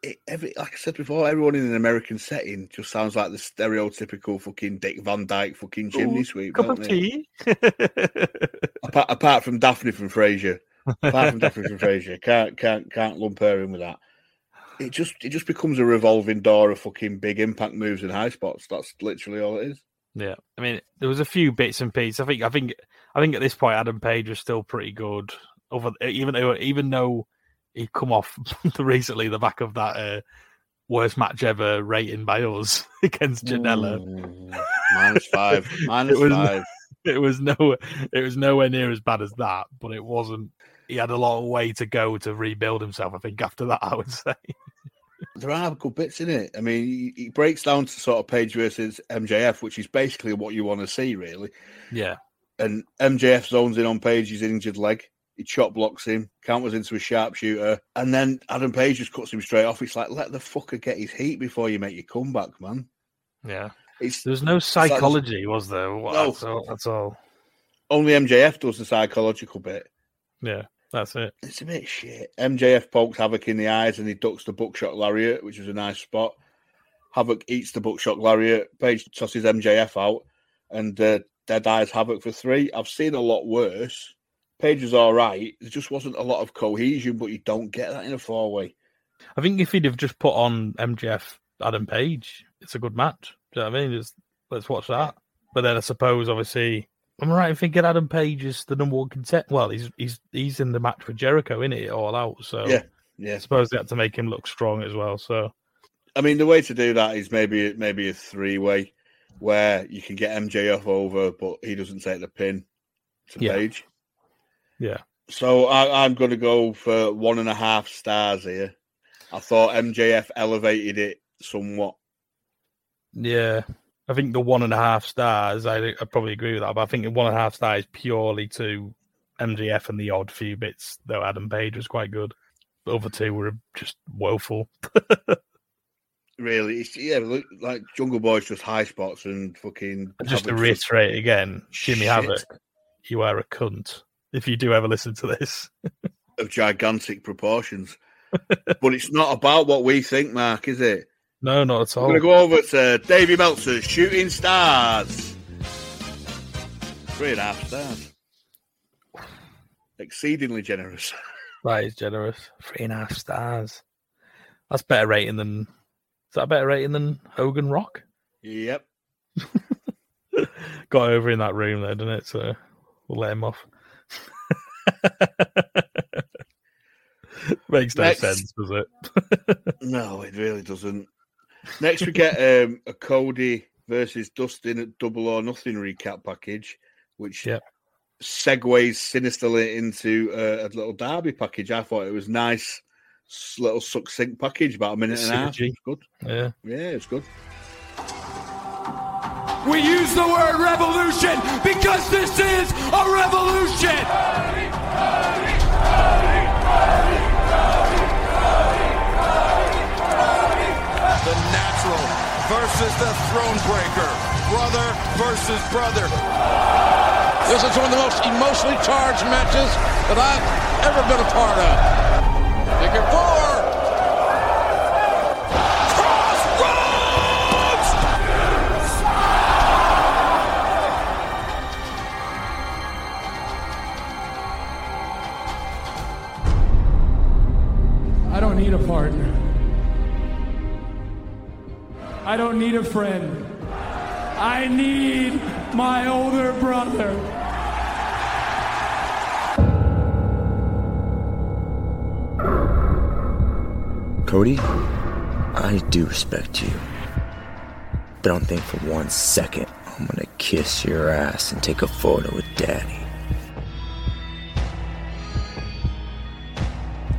it, every, like I said before, everyone in an American setting just sounds like the stereotypical fucking Dick Van Dyke fucking chimney Ooh, sweep. cup of they? tea. Apart, apart from Daphne from Frasier, apart from Daphne from Frasier, can't can't can't lump her in with that. It just it just becomes a revolving door of fucking big impact moves and high spots. That's literally all it is. Yeah, I mean, there was a few bits and pieces. I think, I think, I think at this point, Adam Page was still pretty good. Over even though, even though he'd come off recently the back of that uh, worst match ever rating by us against Janela. Mm, minus five, minus was- five. It was no, it was nowhere near as bad as that, but it wasn't. He had a long way to go to rebuild himself. I think after that, I would say. There are good bits in it. I mean, he, breaks down to sort of Page versus MJF, which is basically what you want to see, really. Yeah, And MJF zones in on Page's injured leg. He chop blocks him, counters into a sharpshooter, and then Adam Page just cuts him straight off. It's like, let the fucker get his heat before you make your comeback, man. yeah. It's There was no psychology, was there? Well, No. That's all. That's all. only MJF does the psychological bit. Yeah, that's it. It's a bit shit. MJF pokes Havoc in the eyes and he ducks the buckshot lariat, which was a nice spot. Havoc eats the buckshot lariat. Page tosses MJF out and uh, dead eyes Havoc for three. I've seen a lot worse. Page was all right. There just wasn't a lot of cohesion, but you don't get that in a four way. I think if he'd have just put on MJF Adam Page, it's a good match. Do you know what I mean? Just let's watch that. But then I suppose, obviously, I'm right in thinking Adam Page is the number one contender. Well, he's he's he's in the match with Jericho, in it all out. So Yeah, I yeah. suppose they had to make him look strong as well. So I mean, the way to do that is maybe maybe a three way where you can get MJF over, but he doesn't take the pin to Yeah. Page. yeah, So I, I'm going to go for one and a half stars here. I thought MJF elevated it somewhat. Yeah. I think the one and a half stars. I I probably agree with that. But I think the one and a half stars purely to MJF and the odd few bits. Though Adam Page was quite good. The other two were just woeful. Really, it's, yeah, look, like Jungle Boy's just high spots and fucking. Just to reiterate again, Jimmy shit. Havoc, you are a cunt. If you do ever listen to this, of gigantic proportions. but it's not about what we think, Mark, is it? No, not at all. We're going to go over to Davey Meltzer's Shooting Stars. Three and a half stars. Exceedingly generous. That is generous. Three and a half stars. That's better rating than. Is that a better rating than Hogan Rock? Yep. Got over in that room there, didn't it? So we'll let him off. Makes no Next. sense, does it? No, it really doesn't. Next, we get um, a Cody versus Dustin at Double or Nothing recap package, which Yep. segues sinisterly into uh, a little Darby package. I thought it was nice, little succinct package, about a minute and a half. It's good. Yeah. Yeah, it's good. We use the word revolution because this is a revolution. The versus the throne breaker. Brother versus brother. This is one of the most emotionally charged matches that I've ever been a part of. Figure four. I don't need a friend. I need my older brother. Cody, I do respect you. But don't think for one second I'm gonna kiss your ass and take a photo with Daddy.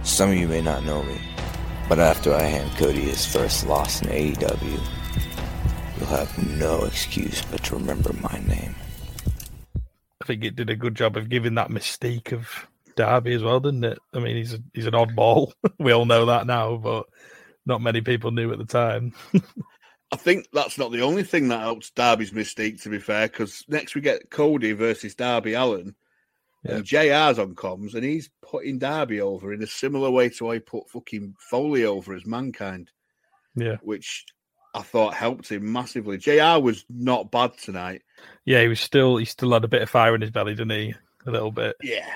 Some of you may not know me, but after I hand Cody his first loss in AEW, you'll have no excuse but to remember my name. I think it did a good job of giving that mystique of Darby as well, didn't it? I mean, he's a, he's an oddball. we all know that now, but not many people knew at the time. I think that's not the only thing that helps Darby's mystique, to be fair, because next we get Cody versus Darby Allin. And JR's on comms and he's putting Darby over in a similar way to how he put fucking Foley over as mankind, Yeah, which I thought helped him massively. JR was not bad tonight. yeah. He was still he still had a bit of fire in his belly, didn't he? A little bit. Yeah.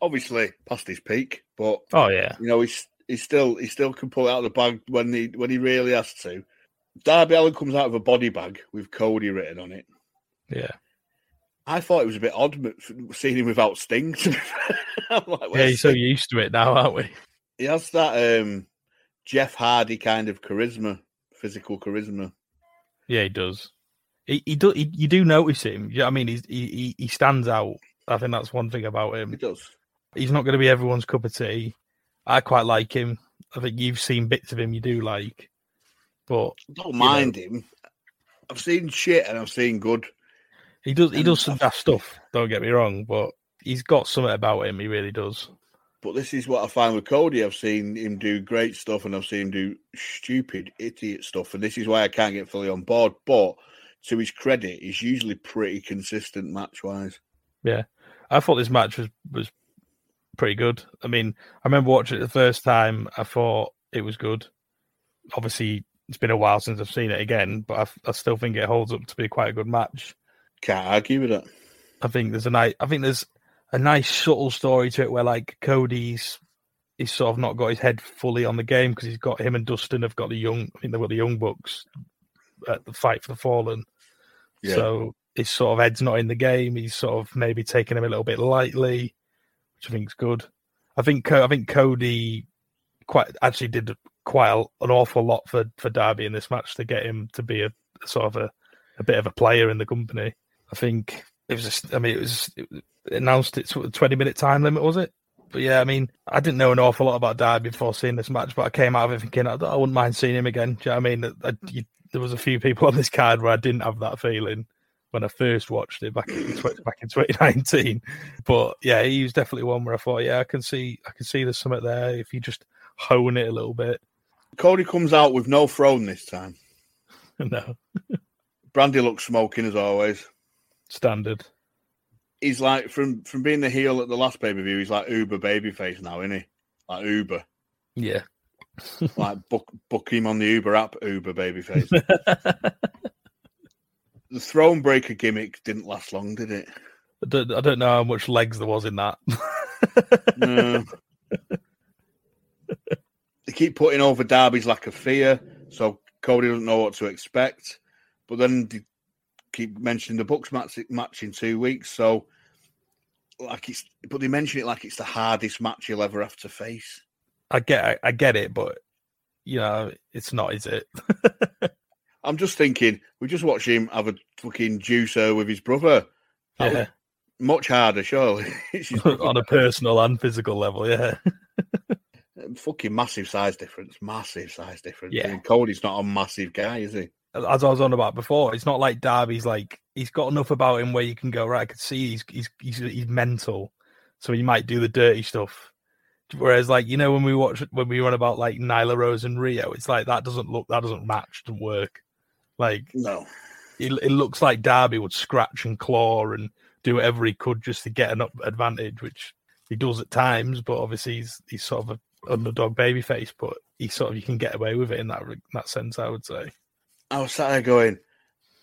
Obviously past his peak, but Oh yeah, you know, he's he still he still can pull it out of the bag when he when he really has to. Darby Allin comes out of a body bag with Cody written on it. yeah. I thought it was a bit odd seeing him without Sting. to be fair. I'm like, Yeah, he's you're so used to it now, aren't we? He has that um, Jeff Hardy kind of charisma, physical charisma. Yeah, he does. He, he do he, you do notice him. Yeah, I mean, he's, he he he stands out. I think that's one thing about him. He does. He's not going to be everyone's cup of tea. I quite like him. I think you've seen bits of him you do like, but Don't know- mind him. I've seen shit and I've seen good. he does he does some daft stuff. Don't get me wrong, but he's got something about him. He really does. But this is what I find with Cody. I've seen him do great stuff and I've seen him do stupid, idiot stuff. And this is why I can't get fully on board. But to his credit, he's usually pretty consistent match wise. Yeah, I thought this match was was pretty good. I mean, I remember watching it the first time. I thought it was good. Obviously, it's been a while since I've seen it again, but I, I still think it holds up to be quite a good match. Can't argue with that. I think there's a nice, I think there's a nice subtle story to it where like Cody's he's sort of not got his head fully on the game because he's got him and Dustin have got the young, I think they've got the young bucks at the fight for the fallen. Yeah. So his sort of head's not in the game. He's sort of maybe taking him a little bit lightly, which I think is good. I think I think Cody quite actually did quite a, an awful lot for for Darby in this match to get him to be a sort of a, a bit of a player in the company. I think it was. Just, I mean, it was it announced it's a twenty minute time limit, was it? But yeah, I mean, I didn't know an awful lot about Darby before seeing this match, but I came out of it thinking I, I wouldn't mind seeing him again. Do you know what I mean? I, you, there was a few people on this card where I didn't have that feeling when I first watched it back in back in 2019. But yeah, he was definitely one where I thought, yeah, I can see I can see there's something there if you just hone it a little bit. Cody comes out with no throne this time. no, Brandy looks smoking as always. standard. He's like from from being the heel at the last pay per view. He's like Uber babyface now, isn't he? Like Uber, Yeah. like book book him on the Uber app. Uber babyface. the throne breaker gimmick didn't last long, did it? I don't, I don't know how much legs there was in that. No. they keep putting over Darby's lack of fear, so Cody doesn't know what to expect. But then they keep mentioning the Bucks match, match in two weeks, so like it's but they mention it like it's the hardest match you'll ever have to face. I get I, I get it, but you know, it's not, is it? I'm just thinking, we just watch him have a fucking juicer with his brother. Yeah. much harder, surely. It's his brother. On a personal and physical level, yeah. fucking massive size difference, massive size difference. Yeah. And Cody's not a massive guy, is he? As I was on about before, it's not like Darby's like he's got enough about him where you can go right. I could see he's he's he's, he's mental, so he might do the dirty stuff. Whereas, like you know, when we watch when we run about like Nyla Rose and Riho, it's like that doesn't look that doesn't match, doesn't work. Like No. it, it looks like Darby would scratch and claw and do whatever he could just to get an up advantage, which he does at times. But obviously, he's he's sort of an underdog babyface, but he sort of you can get away with it in that re- that sense. I would say. I was sat there going,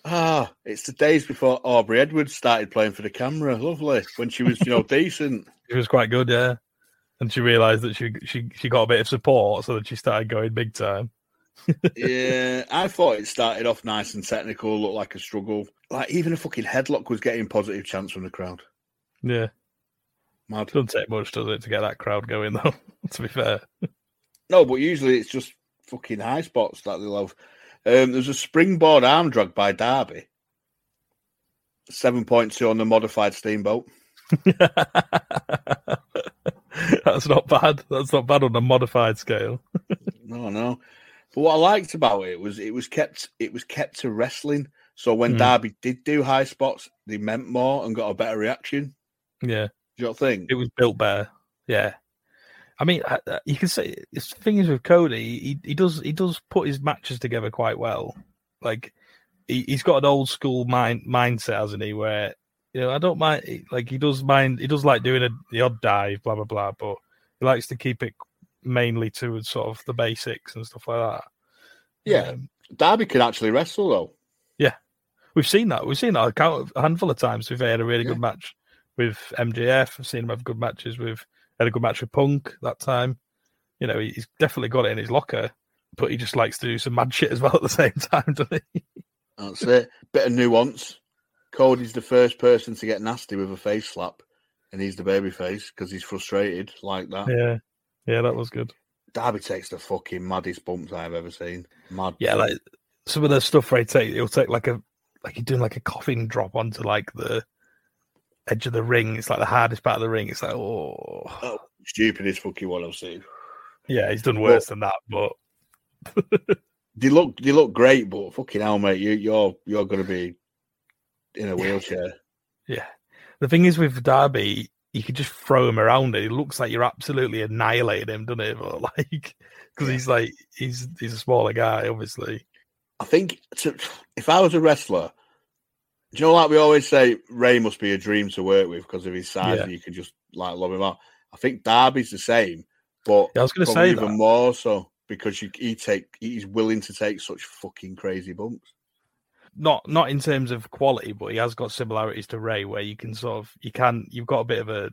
ah, it's the days before Aubrey Edwards started playing for the camera. Lovely. When she was, you know, decent. She was quite good, yeah. And she realised that she she she got a bit of support, so that she started going big time. yeah, I thought it started off nice and technical, looked like a struggle. Like even a fucking headlock was getting positive chance from the crowd. Yeah, Mad. doesn't take much, does it, to get that crowd going though? to be fair, No, but usually it's just fucking high spots that they love. Um, there's a springboard arm drag by Darby. 7.2 on the modified steamboat. that's not bad. That's not bad on a modified scale. No, no. But what I liked about it was it was kept it was kept to wrestling. So when Mm. Darby did do high spots, they meant more and got a better reaction. Yeah, Do you not think? it was built better. Yeah, I mean, I- I- you can say the thing is with Cody, he, he does he does put his matches together quite well. Like he, he's got an old school mind mindset, hasn't he? Where You know, I don't mind. Like he does mind. He does like doing a, the odd dive, blah blah blah. But he likes to keep it mainly to sort of the basics and stuff like that. Yeah, um, Darby can actually wrestle though. Yeah, we've seen that. We've seen that a, count, a handful of times. We've had a really yeah. good match with MJF. I've seen him have good matches with. Had a good match with Punk that time. You know, he's definitely got it in his locker, but he just likes to do some mad shit as well at the same time, doesn't he? That's it. Bit of nuance. Cody's the first person to get nasty with a face slap, and he's the baby face because he's frustrated like that. Yeah, yeah, that was good. Darby takes the fucking maddest bumps I've ever seen. Mad. Yeah, like some of the stuff where he take, he'll take like a like he's doing like a coffin drop onto like the edge of the ring. It's like the hardest part of the ring. It's like oh, oh stupidest fucking one I've seen. Yeah, he's done worse but, than that, but they look they look great, but fucking hell, mate, you you're you're gonna be in a wheelchair. Yeah. The thing is with Darby, you could just throw him around it. It looks like you're absolutely annihilating him, doesn't it? But like, because he's like he's he's a smaller guy, obviously. I think to, if I was a wrestler, do you know, like we always say, Rey must be a dream to work with because of his size, yeah. and you can just like love him out. I think Darby's the same, but yeah, I was going to say even that. more so because you, he take he's willing to take such fucking crazy bumps not not in terms of quality, but he has got similarities to Rey, where you can sort of you can you've got a bit of a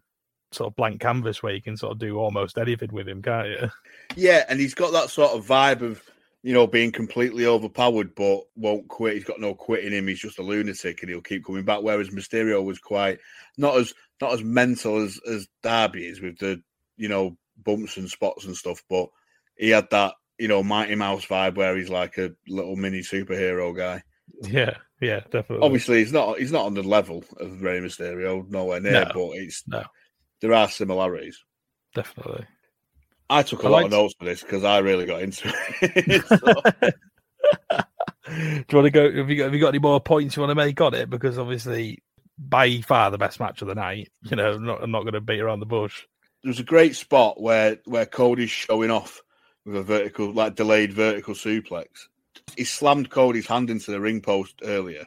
sort of blank canvas where you can sort of do almost anything with him, can't you? Yeah, and he's got that sort of vibe of you know being completely overpowered, but won't quit. He's got no quit in him. He's just a lunatic, and he'll keep coming back. Whereas Mysterio was quite not as not as mental as as Darby is with the you know bumps and spots and stuff, but he had that you know Mighty Mouse vibe where he's like a little mini superhero guy. Yeah, yeah, definitely. Obviously, he's not he's not on the level of Rey Mysterio, nowhere near. No, but it's no. there are similarities. Definitely. I took a I lot liked... of notes for this because I really got into it. Do you want to go? Have you, got, have you got any more points you want to make on it? Because obviously, by far the best match of the night. You know, I'm not, I'm not going to beat around the bush. There's a great spot where where Cody's showing off with a vertical, like delayed vertical suplex, he slammed Cody's hand into the ring post earlier.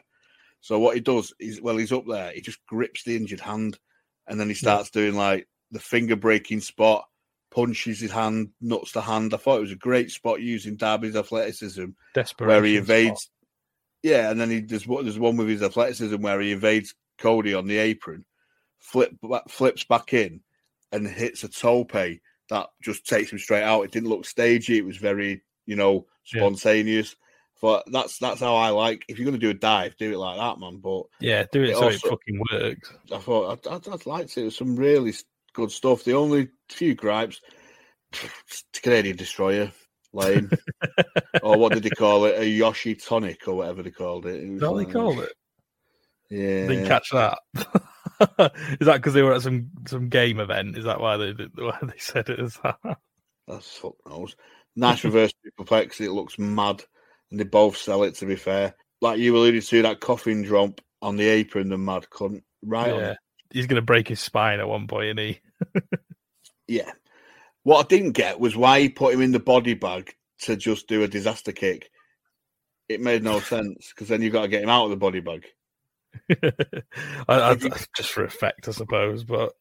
So what he does is, well, he's up there. He just grips the injured hand, and then he starts yeah. doing like the finger breaking spot, punches his hand, nuts the hand. I thought oh, it was a great spot using Darby's athleticism, where he evades. Spot. Yeah, and then he there's there's one with his athleticism where he evades Cody on the apron, flip flips back in, and hits a tope that just takes him straight out. It didn't look stagey. It was very you know spontaneous. But that's that's how I like. If you're going to do a dive, do it like that, man. But yeah, do it, it so also, it fucking works. I thought I'd, I'd, I'd like to. Some really good stuff. The only few gripes, Canadian Destroyer lane, or what did they call it? A Yoshi tonic or whatever they called it. it what like, they called it? Yeah, didn't catch that. Is that because they were at some some game event? Is that why they why they said it as that? That's fuck knows. Nice reverse superplex. It looks mad and they both sell it. To be fair, like you alluded to, that coffin drop on the apron, the mad cunt, right? Yeah, he's gonna break his spine at one point, isn't he? yeah. What I didn't get was why he put him in the body bag to just do a disaster kick. It made no sense because then you've got to get him out of the body bag. I, I, just for effect, I suppose. But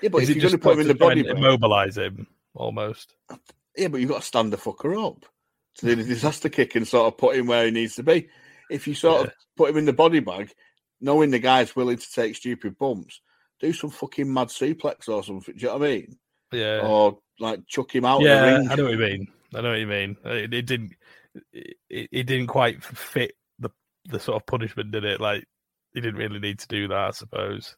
yeah, but if you're going to put him in the body bag, immobilize him almost. Yeah, but you've got to stand the fucker up to do the disaster kick and sort of put him where he needs to be. If you sort yeah. of put him in the body bag, knowing the guy's willing to take stupid bumps, do some fucking mad suplex or something. Do you know what I mean? Yeah. Or like chuck him out. Yeah, I know what you mean. I know what you mean. It, it didn't. It, it, didn't quite fit the the sort of punishment, did it? Like he didn't really need to do that, I suppose.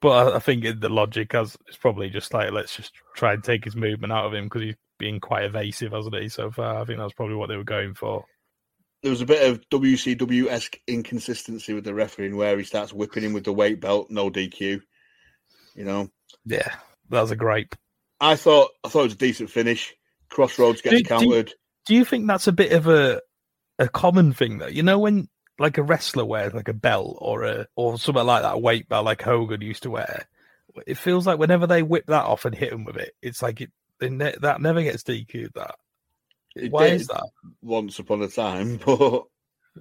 But I, I think the logic has it's probably just like let's just try and take his movement out of him because he's being quite evasive, hasn't he, so far? I think that's probably what they were going for. There was a bit of WCW esque inconsistency with the refereeing where he starts whipping him with the weight belt, no DQ. You know? Yeah, that was a gripe. I thought I thought it was a decent finish. Crossroads gets do, countered. Do you, do you think that's a bit of a a common thing though? You know when like a wrestler wears like a belt or a or something like that, a weight belt like Hogan used to wear. It feels like whenever they whip that off and hit him with it, it's like it ne- that never gets DQ'd. That it why is that? Once upon a time, but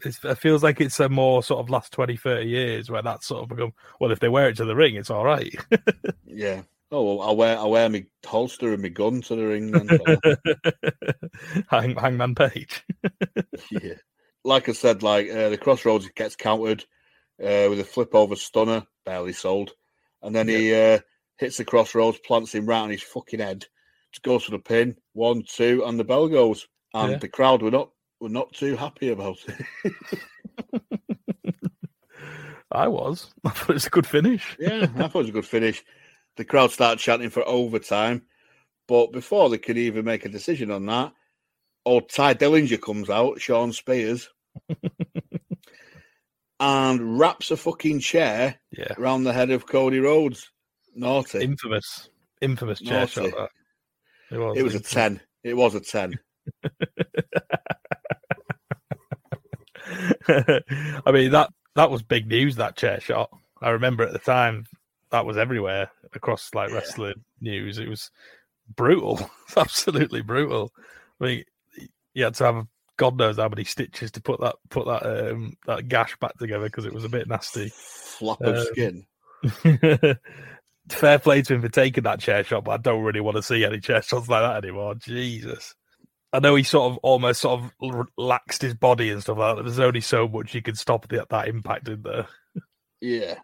it feels like it's a more sort of last 20, 30 years where that's sort of become, well, if they wear it to the ring, it's all right. Yeah. Oh, well, I wear I wear my holster and my gun to the ring. Then. Hang, Hangman Page. yeah. Like I said, like uh, the crossroads gets countered uh, with a flip over stunner, barely sold, and then he uh, hits the crossroads, plants him right on his fucking head, goes for the pin, one, two, and the bell goes, and Yeah. the crowd were not were not too happy about it. I was. I thought it was a good finish. yeah, I thought it was a good finish. The crowd started chanting for overtime, but before they could even make a decision on that, old Tye Dillinger comes out, Shawn Spears, and wraps a fucking chair Yeah. around the head of Cody Rhodes. Naughty. Infamous. Infamous chair shot. That. It was. It was a 10. It was a 10. I mean that that was big news. That chair shot. I remember at the time that was everywhere across like wrestling news. It was brutal, absolutely brutal. I mean, you had to have God knows how many stitches to put that put that um, that gash back together because it was a bit nasty. Flap of Um, skin. Fair play to him for taking that chair shot, but I don't really want to see any chair shots like that anymore. Jesus. I know he sort of almost sort of relaxed his body and stuff like that. There's only so much you could stop the, that impact in there. Yeah.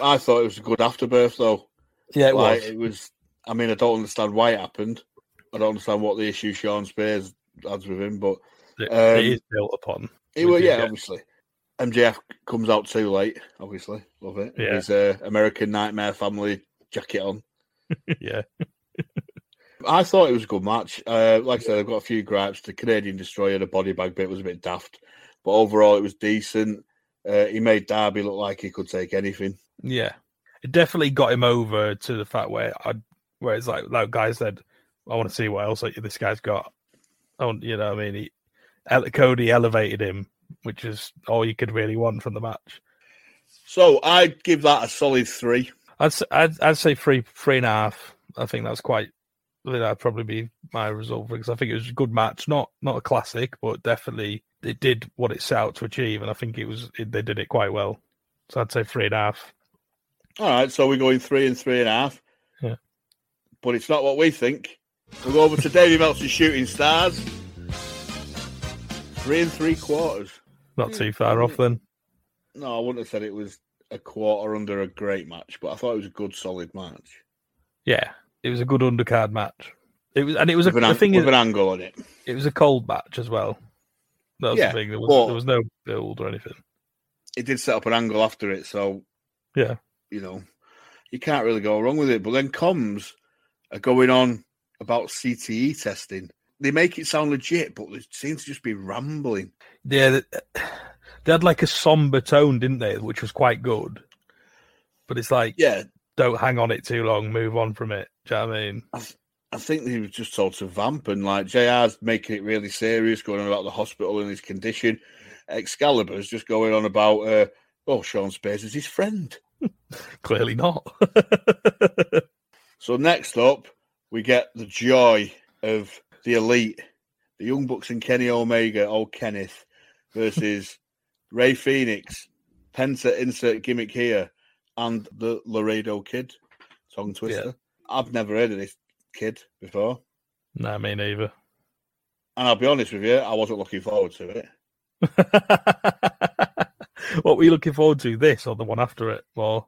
I thought it was a good afterbirth, though. Yeah, it Like, was. It was. I mean, I don't understand why it happened. I don't understand what the issue Shawn Spears has with him, but It, um, it is built upon. He We will, yeah, obviously. MJF comes out too late, obviously. Love it. Yeah. His uh, American Nightmare family jacket on. yeah. I thought it was a good match. Uh, like I said, I've got a few gripes. The Canadian Destroyer, the body bag bit was a bit daft, but overall it was decent. Uh, he made Darby look like he could take anything. Yeah. It definitely got him over to the fact where I where it's like that guy said, I want to see what else this guy's got. Want, you know what I mean? He, Cody elevated him, which is all you could really want from the match. So I'd give that a solid three. I'd s- I'd, I'd say three three and a half. I think that's quite. I think that'd probably be my result because I think it was a good match, not not a classic, but definitely it did what it set out to achieve, and I think it was it, they did it quite well. So I'd say three and a half. All right, so we're going three and three and a half. Yeah. But it's not what we think. We'll go over to Davey Meltzer's Shooting Stars. Three and three quarters. Not too hmm. far off then. No, I wouldn't have said it was a quarter under a great match, but I thought it was a good, solid match. Yeah, it was a good undercard match. It was, and it was a With an, thing with is, an angle on it. it was a cold match as well. That was Yeah, the thing. There was there was no build or anything. It did set up an angle after it, so Yeah, you know you can't really go wrong with it. But then comms are going on about CTE testing. They make it sound legit, but they seem to just be rambling. yeah. They had like a somber tone, didn't they? Which was quite good. But it's like, Yeah, don't hang on it too long. Move on from it. Do you know what I mean? I, th- I think he was just told to vamp, and like JR's making it really serious, going on about the hospital and his condition. Excalibur's just going on about, uh, oh, Shawn Spears is his friend. Clearly not. So next up, we get the joy of the elite, the Young Bucks and Kenny Omega, old Kenneth, versus Rey Fénix, Penta insert gimmick here, and the Laredo Kid, tongue twister. I've never heard of this kid before, no, me neither. and I'll be honest with you, I wasn't looking forward to it. what were you looking forward to? This or the one after it? Or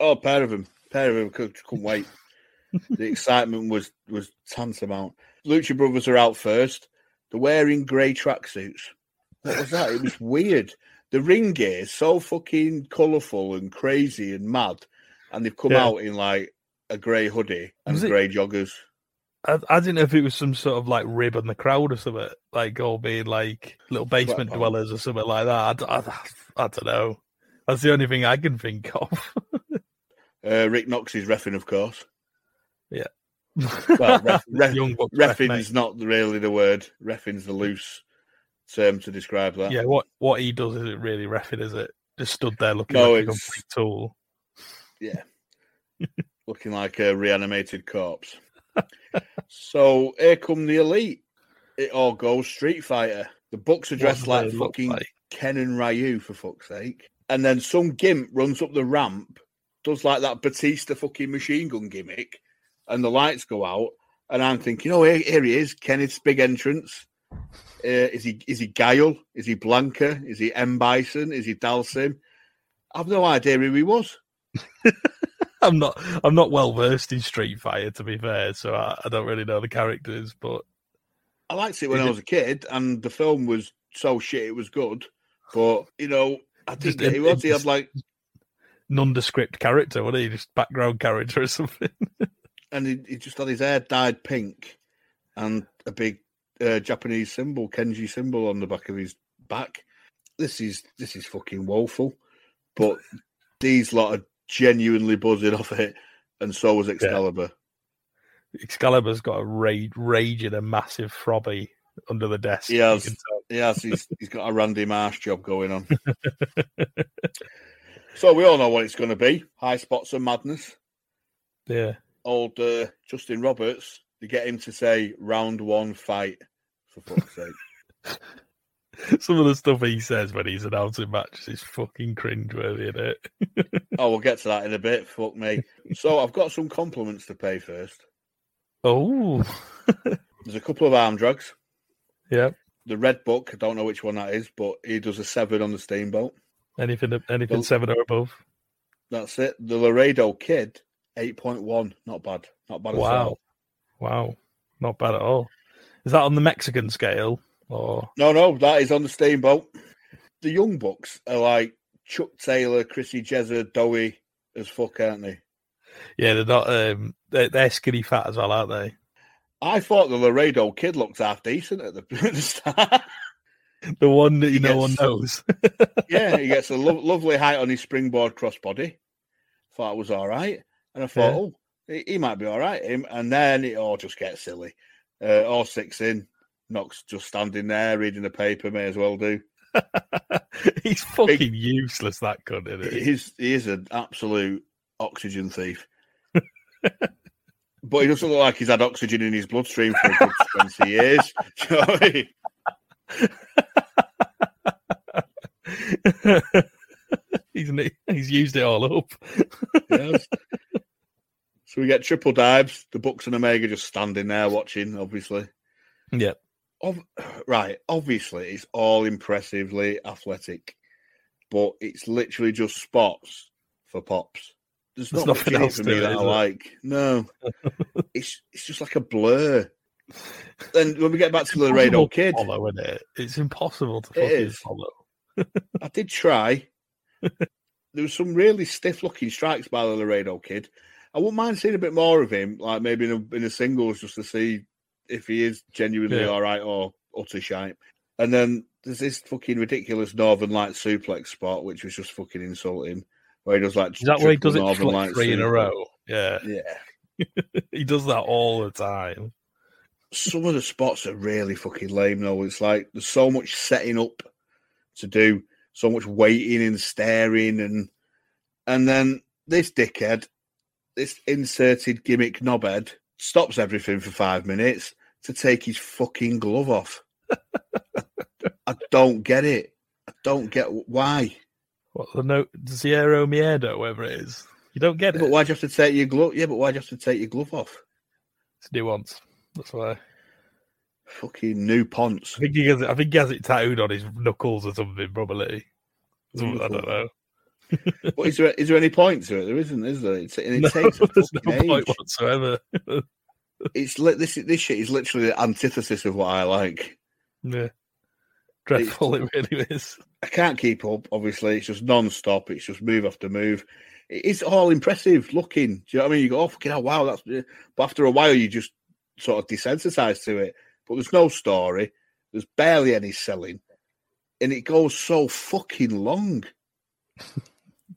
Oh, pair of them, pair of them, could, couldn't wait. the excitement was was tantamount. Lucha Brothers are out first. They're wearing grey tracksuits. What was that? It was weird. The ring gear is so fucking colourful and crazy and mad, and they've come Yeah. out in like a grey hoodie and Was it- grey joggers. I, I didn't know if it was some sort of like rib on the crowd or something, like all being like little basement Sweatpants. dwellers or something like that. I don't know. That's the only thing I can think of. Uh, Rick Knox is refing, of course. Yeah. Well, ref, ref, Young ref, refing's not really the word. Refing's the loose term to describe that. yeah, what what he does isn't really refing, is it? Just stood there looking No, like a it's- complete tool. Yeah. Looking like a reanimated corpse. so here come the elite. It all goes Street Fighter. The Bucks are dressed like fucking like? Ken and Ryu for fuck's sake. And then some gimp runs up the ramp, does like that Batista fucking machine gun gimmick, and the lights go out. And I'm thinking, oh, here, here he is, Kenneth's big entrance. Uh, is he is he Guile? Is he Blanka? Is he M Bison? Is he Dhalsim? I've no idea who he was. I'm not I'm not well versed in Street Fighter to be fair, so I, I don't really know the characters, but I liked it when I was a kid, and the film was so shit it was good. But you know, I think Just he in- was. He had like, nondescript character, wasn't he? Just background character or something. and he, he just had his hair dyed pink, and a big uh, Japanese symbol, kanji symbol, on the back of his back. This is this is fucking woeful. But these lot are genuinely buzzing off it, and so was Excalibur. Excalibur's got a rage, rage and a massive frobby under the desk. He has, he has. He's, he's got a Randy Marsh job going on. so we all know what it's going to be: high spots of madness. Yeah. Old uh, Justin Roberts. They get him to say round one fight. For fuck's sake. Some of the stuff he says when he's announcing matches is fucking cringeworthy, isn't it? Oh, we'll get to that in a bit. Fuck me. So I've got some compliments to pay first. Oh, There's a couple of arm drags. yeah. The Red Book, I don't know which one that is, but he does a seven on the Steamboat. Anything, anything Well- seven or above. That's it. The Laredo Kid, 8.1. Not bad. Not bad at Wow, all. Wow, not bad at all. Is that on the Mexican scale or? No, no, that is on the Steamboat. The Young Bucks are like Chuck Taylor, Chrissy Jezza, doughy as fuck, aren't they? Yeah, they're not. Um, they're, they're skinny fat as well, aren't they? I thought the Laredo Kid looked half decent at the, at the start. The one that you no Yes. one knows. yeah, he gets a lo- lovely height on his springboard crossbody. Thought it was all right, and I thought, Yeah. oh, he, he might be all right. Him, and then it all just gets silly. Uh, all six in, Knox just standing there reading the paper. May as well do. He's fucking useless. That cunt, isn't He he? is he is an absolute oxygen thief. but he doesn't look like he's had oxygen in his bloodstream for a good twenty years. Do you know I mean? he's he's used it all up. Yes. So we get triple dives. The Bucks and Omega just standing there watching, obviously. Yeah. Ob- right, obviously, it's all impressively athletic, but it's literally just spots for pops. There's, There's not nothing else for to me it, that I there? like. No, it's it's just like a blur. Then when we get back to the Laredo Kid, follow, isn't it? It's impossible to It is. follow. I did try. there was some really stiff looking strikes by the Laredo Kid. I wouldn't mind seeing a bit more of him, like maybe in a, in a singles, just to see if he is genuinely Yeah. all right or utter shite. And then there's this fucking ridiculous Northern Light suplex spot, which was just fucking insulting, where he does like Is that where he does it Northern like Light three in a row? Yeah. Yeah. he does that all the time. Some of the spots are really fucking lame though. It's like there's so much setting up to do, so much waiting and staring and and then this dickhead, this inserted gimmick knobhead, stops everything for five minutes to take his fucking glove off. I don't get it. I don't get why. What the note Zero Miedo, whatever it is. You don't get it. But why'd you have to take your glove? Yeah, but why'd you have to take your glove off? It's nuance. That's why. Fucking new ponce. I think he has it, I think he has it tattooed on his knuckles or something, probably. Some- I don't know. But is there is there any point to it? There isn't, is there? It's, it No, takes a there's no fucking point whatsoever. It's li- this this shit is literally the antithesis of what I like. yeah. Dreadful, it really is. I can't keep up. Obviously, it's just non-stop. It's just move after move. It's all impressive looking. Do you know what I mean? You go, oh, fucking hell, wow, that's. But after a while, you just sort of desensitize to it. But there's no story. There's barely any selling, and it goes so fucking long.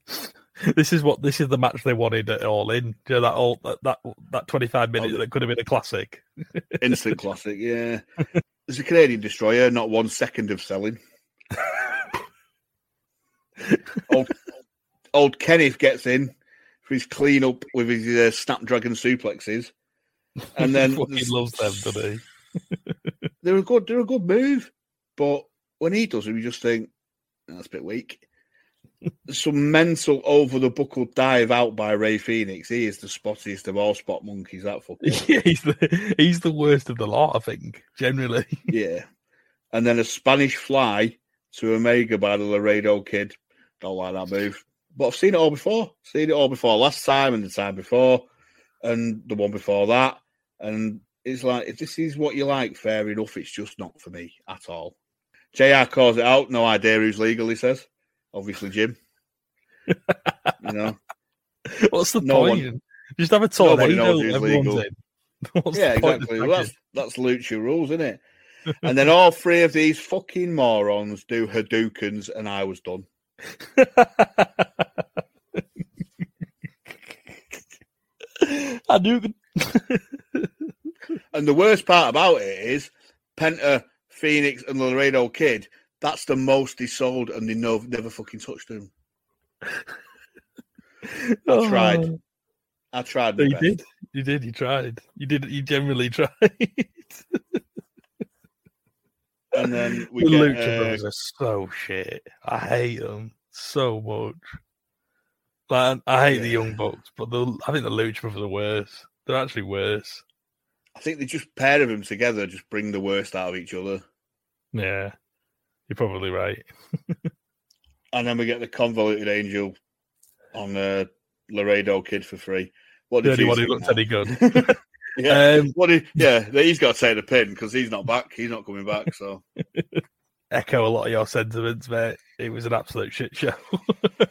This is what this is the match they wanted at all in. You know, that all that that, that twenty five minutes that could have been a classic. Instant classic, yeah. There's a Canadian destroyer, not one second of selling. old, old Kenneth gets in for his clean up with his uh, Snapdragon suplexes, and then there's- loves them, doesn't he? they're a good, they're a good move, but when he does them, you just think That's a bit weak. Some mental over the buckle dive out by Rey Fénix. He is the spottiest of all spot monkeys. That fucker. Yeah, he's the he's the worst of the lot, I think, generally. yeah. And then a Spanish fly to Omega by the Laredo kid. Don't like that move. But I've seen it all before. Seen it all before. Last time and the time before, and the one before that. And it's like, if this is what you like, fair enough. It's just not for me at all. JR calls it out. No idea who's legal, he says. Obviously, Jim. you know, What's the No point? one- Just have a nobody tornado. knows who's Everyone's legal. in. What's yeah, exactly. Well, that's that's lucha rules, isn't it? and then all three of these fucking morons do Hadoukens, and I was done. Do. And the worst part about it is Penta, Fénix, and Laredo Kid. That's the most they sold, and they no, never fucking touched them. I tried. Oh. I tried. No, you best. did. You did. You tried. You did. You generally tried. And then we the get, Lucha uh, Brothers are so shit. I hate them so much. Like I hate the Young Bucks, but the I think the Lucha Brothers are worse. They're actually worse. I think they just pair of them together just bring the worst out of each other. Yeah, you're probably right. And then we get the convoluted angel on uh, Laredo Kid for free. What The did only you one who looked any good. Yeah, Um, what did, yeah, he's got to take the pin because he's not back. He's not coming back. So Echo a lot of your sentiments, mate. It was an absolute shit show.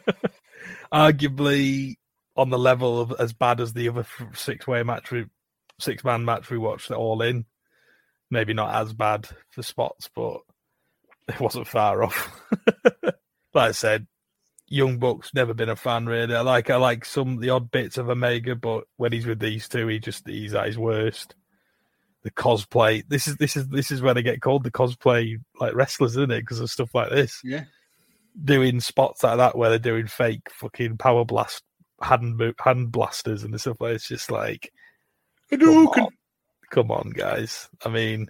Arguably on the level of as bad as the other six way match, we, six man match we watched it all in. Maybe not as bad for spots, but it wasn't far off. like I said, Young Bucks never been a fan really. I like I like some the odd bits of Omega, but when he's with these two, he just he's at his worst. The cosplay. This is this is this is where they get called the cosplay like wrestlers, isn't it? Because of stuff like this. Yeah. Doing spots like that where they're doing fake fucking power blast hand hand blasters and stuff like it's just like come on, come on, guys. I mean,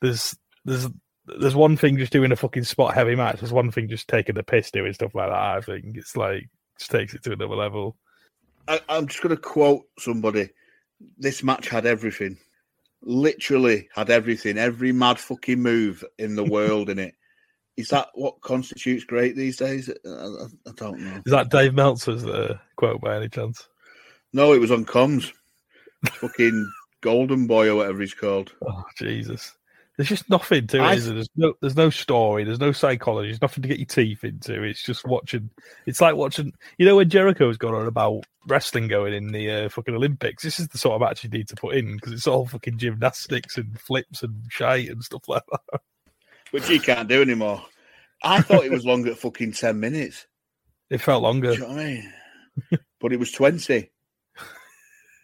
there's there's there's one thing just doing a fucking spot heavy match. There's one thing just taking the piss doing stuff like that. I think it's like just takes it to another level. I, I'm just going to quote somebody. This match had everything. Literally had everything. Every mad fucking move in the world in it. Is that what constitutes great these days? I, I, I don't know. Is that Dave Meltzer's uh, quote by any chance? No, it was on comms. fucking Golden Boy or whatever he's called. Oh Jesus! There's just nothing to it. I- there? There's no, there's no story. There's no psychology. There's nothing to get your teeth into. It's just watching. It's like watching. You know when Jericho's gone on about wrestling going in the uh, fucking Olympics. This is the sort of match you need to put in because it's all fucking gymnastics and flips and shite and stuff like that. Which he can't do anymore. I thought it was longer at fucking 10 minutes. It felt longer. Do you know what I mean? but it was 20.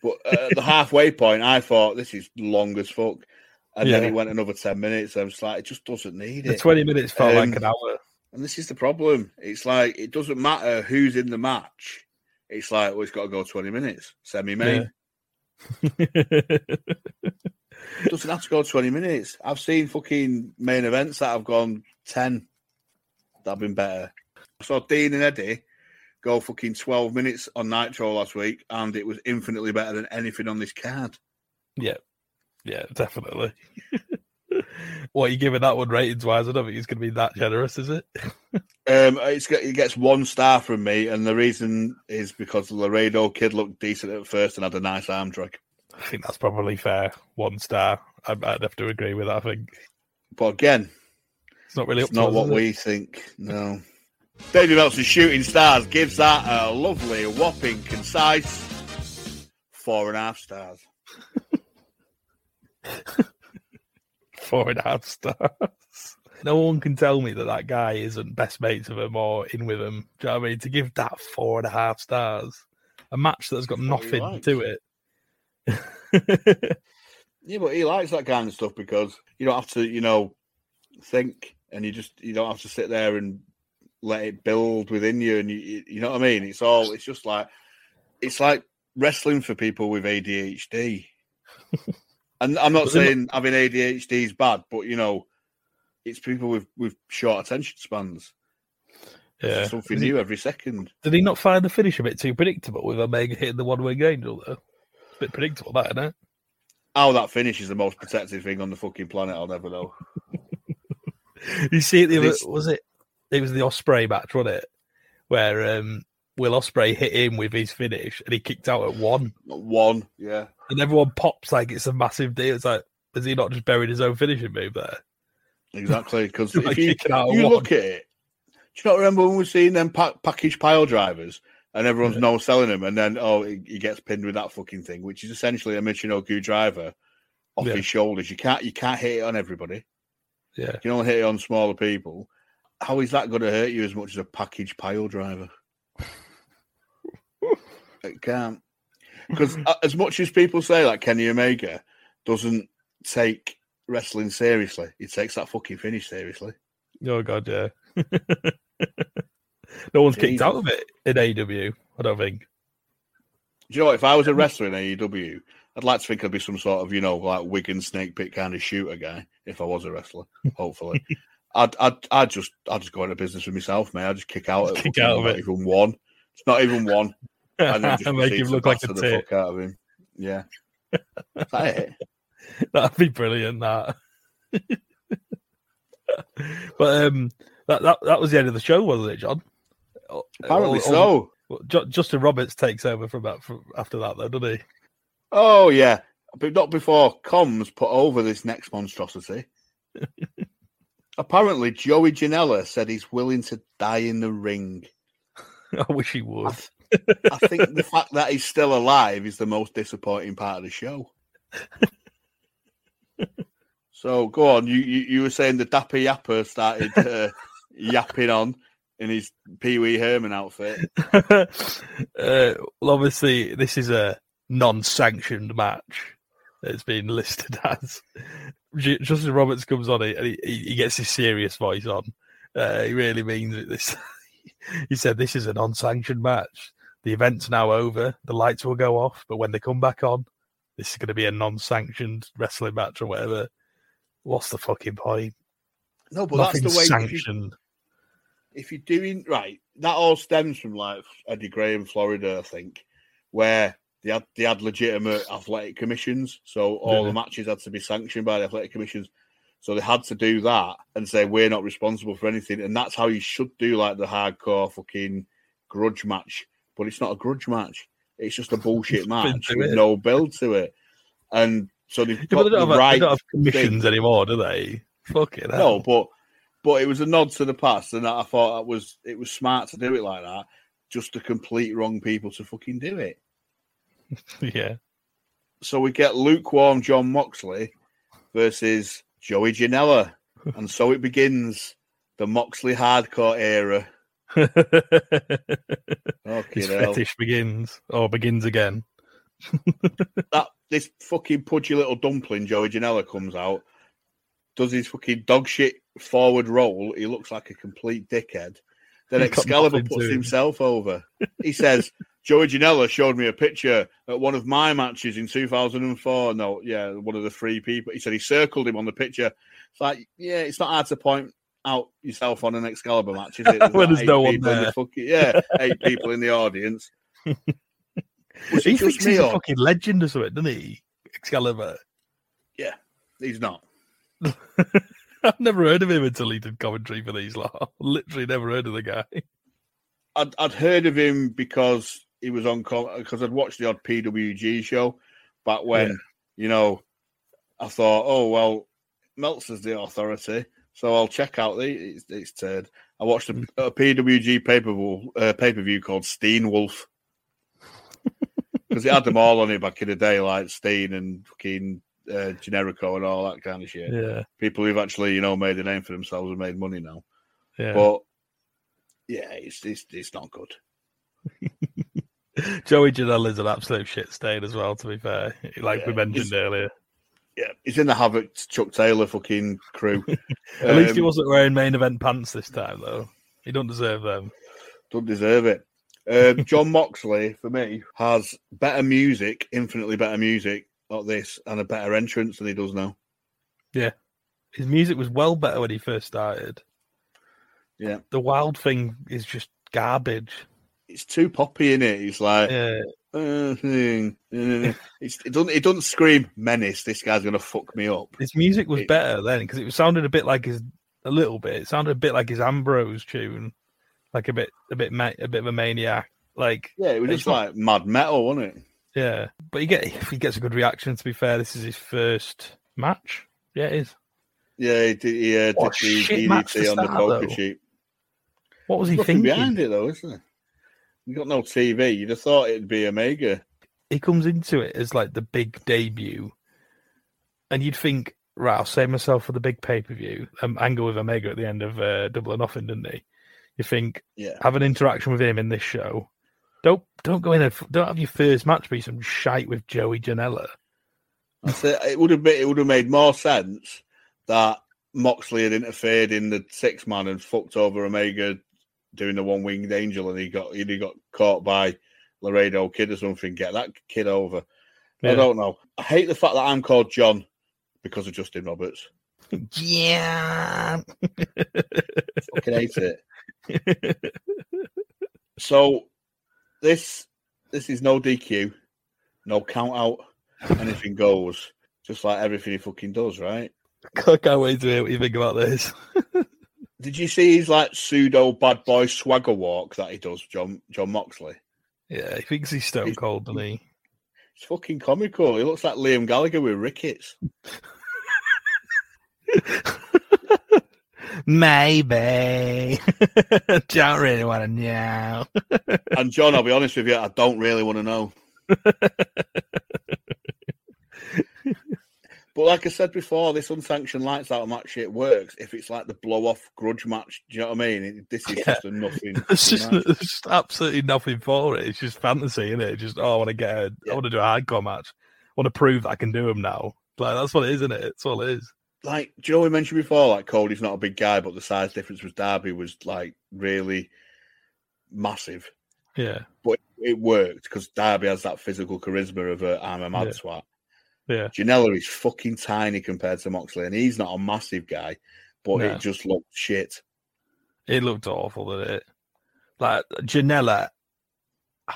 But uh, at the halfway point, I thought this is long as fuck. And then Yeah. it went another 10 minutes. I was like, it just doesn't need it. The it. 20 minutes felt like Um, an hour. And this is the problem. It's like, it doesn't matter who's in the match. It's like, well, it's got to go 20 minutes. Semi main. It doesn't have to go 20 minutes. I've seen fucking main events that have gone 10 that have been better. I saw Dean and Eddie go fucking 12 minutes on Nitro last week, and it was infinitely better than anything on this card. Yeah, yeah, definitely. what are you giving that one ratings wise? I don't think it's going to be that generous, is it? Um, it's it gets one star from me, and the reason is because the Laredo kid looked decent at first and had a nice arm drag. I think that's probably fair. One star. I'd, I'd have to agree with that. I think But again, it's not really it's to not us, what it? we think. No. David Meltzer's Shooting Stars gives that a lovely, whopping, concise four and a half stars. Four and a half stars. No one can tell me that that guy isn't best mates with him or in with him. Do you know what I mean? To give that four and a half stars, a match that's got That's what he nothing likes. to it. Yeah, but he likes that kind of stuff because you don't have to, you know, think, and you just you don't have to sit there and let it build within you, and you you you know what I mean. It's all it's just like it's like wrestling for people with ADHD. and I'm not they're not- saying having ADHD is bad, but you know, it's people with with short attention spans. Yeah. something he- new every second. Did he not find the finish a bit too predictable with Omega hitting the one wing angel though? It's a bit predictable, that isn't it? How that finish is the most protective thing on the fucking planet, I'll never know. You see it the was it? It was the Ospreay match, wasn't it? Where um, Will Ospreay hit him with his finish and he kicked out at one, One, yeah. and everyone pops like it's a massive deal. It's like, has he not just buried his own finishing move there? Exactly. Because Like if you, you one. look at it, do you not remember when we were seeing them pa- package pile drivers and everyone's no selling them, and then oh, he, he gets pinned with that fucking thing, which is essentially a Michinoku driver off Yeah. his shoulders. You can't you can't hit it on everybody. Yeah. You can only hit it on smaller people. How is that going to hurt you as much as a package pile driver? It can't. Because uh, as much as people say like Kenny Omega doesn't take wrestling seriously, he takes that fucking finish seriously. Oh god, yeah. no one's kicked Jesus. out of it in AEW. I don't think. Do you know what? If I was a wrestler in AEW, I'd like to think I'd be some sort of, you know, like Wigan snake pit kind of shooter guy. If I was a wrestler, hopefully, I'd, I'd, I'd just, I'd just go into business with myself, mate. I'd just kick out, at Kick out of it. not it. even one. It's not even one, and then just Make him look like a tit. out of him. Yeah, that? That'd be brilliant. That. but um, that, that that was the end of the show, wasn't it, John? Apparently Or- or- so. well, Ju- Justin Roberts takes over from that from after that, though, doesn't he? Oh yeah, but not before Combs put over this next monstrosity. Apparently, Joey Janela said he's willing to die in the ring. I wish he would. I think the fact that he's still alive is the most disappointing part of the show. so go on, you you, you were saying the Dapper Yapper started uh, yapping on in his Pee Wee Herman outfit. uh, well, obviously, this is a non-sanctioned match. It's been listed as. Ju- Justin Roberts comes on it and he, he he gets his serious voice on. Uh, he really means it. This, he said, "This is a non-sanctioned match. The event's now over. The lights will go off, but when they come back on, this is going to be a non-sanctioned wrestling match or whatever." What's the fucking point? No, but Nothing that's the way. If, you, sanctioned. if you're doing right, that all stems from like Eddie Graham in Florida, I think, where they had they had legitimate athletic commissions, so all the matches had to be sanctioned by the athletic commissions. So they had to do that and say we're not responsible for anything, and that's how you should do like the hardcore fucking grudge match. But it's not a grudge match; it's just a bullshit match with it. no build to it. And so they've Yeah, got they the don't, have, right they don't have commissions anymore, do they? Fuck it. No, but but it was a nod to the past, and I thought that was it was smart to do it like that, just to complete wrong people to fucking do it. yeah. So we get lukewarm Jon Moxley versus Joey Janela, and so it begins the Moxley hardcore era. His fetish begins or begins again. that this fucking pudgy little dumpling Joey Janela comes out, does his fucking dog shit forward roll. He looks like a complete dickhead. Then He's Excalibur puts him. himself over. He says, Joey Janela showed me a picture at one of my matches in 2004. No, yeah, one of the three people. He said he circled him on the picture. It's like, yeah, it's not hard to point out yourself on an Excalibur match, is it? When there's no one in the fucking- yeah, eight people in the audience. Was he thinks he's a fucking legend or something, doesn't he? Excalibur. Yeah, he's not. I've never heard of him until he did commentary for these lot. Literally never heard of the guy. I'd, I'd heard of him because he was on because I'd watched the odd PWG show back when Yeah. you know I thought, oh well, Meltzer's the authority, so I'll check out the it's, it's turd. I watched a, a PWG pay per view uh, view called Steen Wolf because it had them all on it back in the day, like Steen and fucking uh, Generico and all that kind of shit. Yeah. People who've actually you know made a name for themselves and made money now. Yeah. But yeah, it's it's, it's not good. Joey Janela is an absolute shit stain as well, to be fair. Like we mentioned earlier. Yeah, he's in the Havoc Chuck Taylor fucking crew. At least he Um, wasn't wearing main event pants this time, though. He don't deserve them. Don't deserve it. Um, Jon Moxley, for me, has better music, infinitely better music like this, and a better entrance than he does now. Yeah. His music was well better when he first started. Yeah. The wild thing is just garbage. It's too poppy in it. He's like, Yeah. it's, it doesn't. It doesn't scream menace. This guy's gonna fuck me up. His music was It- better then because it sounded a bit like his a little bit. It sounded a bit like his Ambrose tune, like a bit a bit ma- a bit of a maniac. Like Yeah, it was just like mad metal, wasn't it? yeah, but you get he gets a good reaction. To be fair, this is his first match. Yeah, it is. Yeah, he did, he, uh, did the shit match to DDT on the poker sheet. What was he thinking? behind it though, isn't it? You got no TV. You'd have thought it'd be Omega. He comes into it as like the big debut, and you'd think, right, I'll save myself for the big pay per view. Um, angle with Omega at the end of uh, Double or Nothing, didn't he? You think Yeah. have an interaction with him in this show. Don't don't go in there. don't have your first match be some shite with Joey Janela. It would have been, it would have made more sense that Moxley had interfered in the six man and fucked over Omega doing the one winged angel, and he got he got caught by Laredo Kid or something. Get that kid over. I don't know. I hate the fact that I'm called John because of Justin Roberts. Yeah. Fucking hate it. So this this is no DQ, no count out, anything goes. Just like everything he fucking does, right? I can't wait to hear what you think about this. Did you see his like pseudo bad boy swagger walk that he does, John Jon Moxley? Yeah, he thinks he's stone cold, doesn't he? It's fucking comical. He looks like Liam Gallagher with rickets. Maybe. Don't really want to know. And John, I'll be honest with you, I don't really want to know. But like I said before, this unsanctioned lights out match shit works if it's like the blow off grudge match. Do you know what I mean? It- this is Yeah. just a nothing. There's just, just absolutely nothing for it. It's just fantasy, isn't it? Just oh, I want to get, a, I want to do a hardcore match. I want to prove that I can do them now. Like that's what it is, isn't it? It's all it is. like do you know we mentioned before like Cody's not a big guy, but the size difference with Darby was like really massive. Yeah, But it worked because Darby has that physical charisma of a I'm a mad Yeah. swat. Yeah. Janela is fucking tiny compared to Moxley, and he's not a massive guy, but No. it just looked shit. It looked awful, didn't it? Like Janela, I,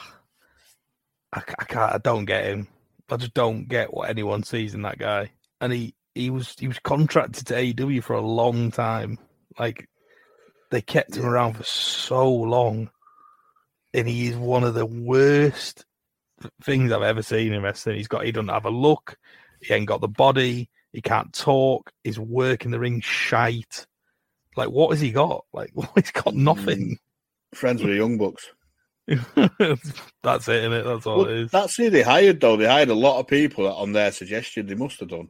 I can't. I don't get him. I just don't get what anyone sees in that guy. And he he was he was contracted to AEW for a long time. Like they kept him around for so long, and he is one of the worst things I've ever seen in wrestling. He's got he doesn't have a look. He ain't got the body. He can't talk. His work in the ring shite. Like what has he got? Like well, he's got hmm. nothing. Friends with the Young Bucks. That's it, innit? That's all Well, it is. That's who they hired, though. They hired a lot of people on their suggestion. They must have done.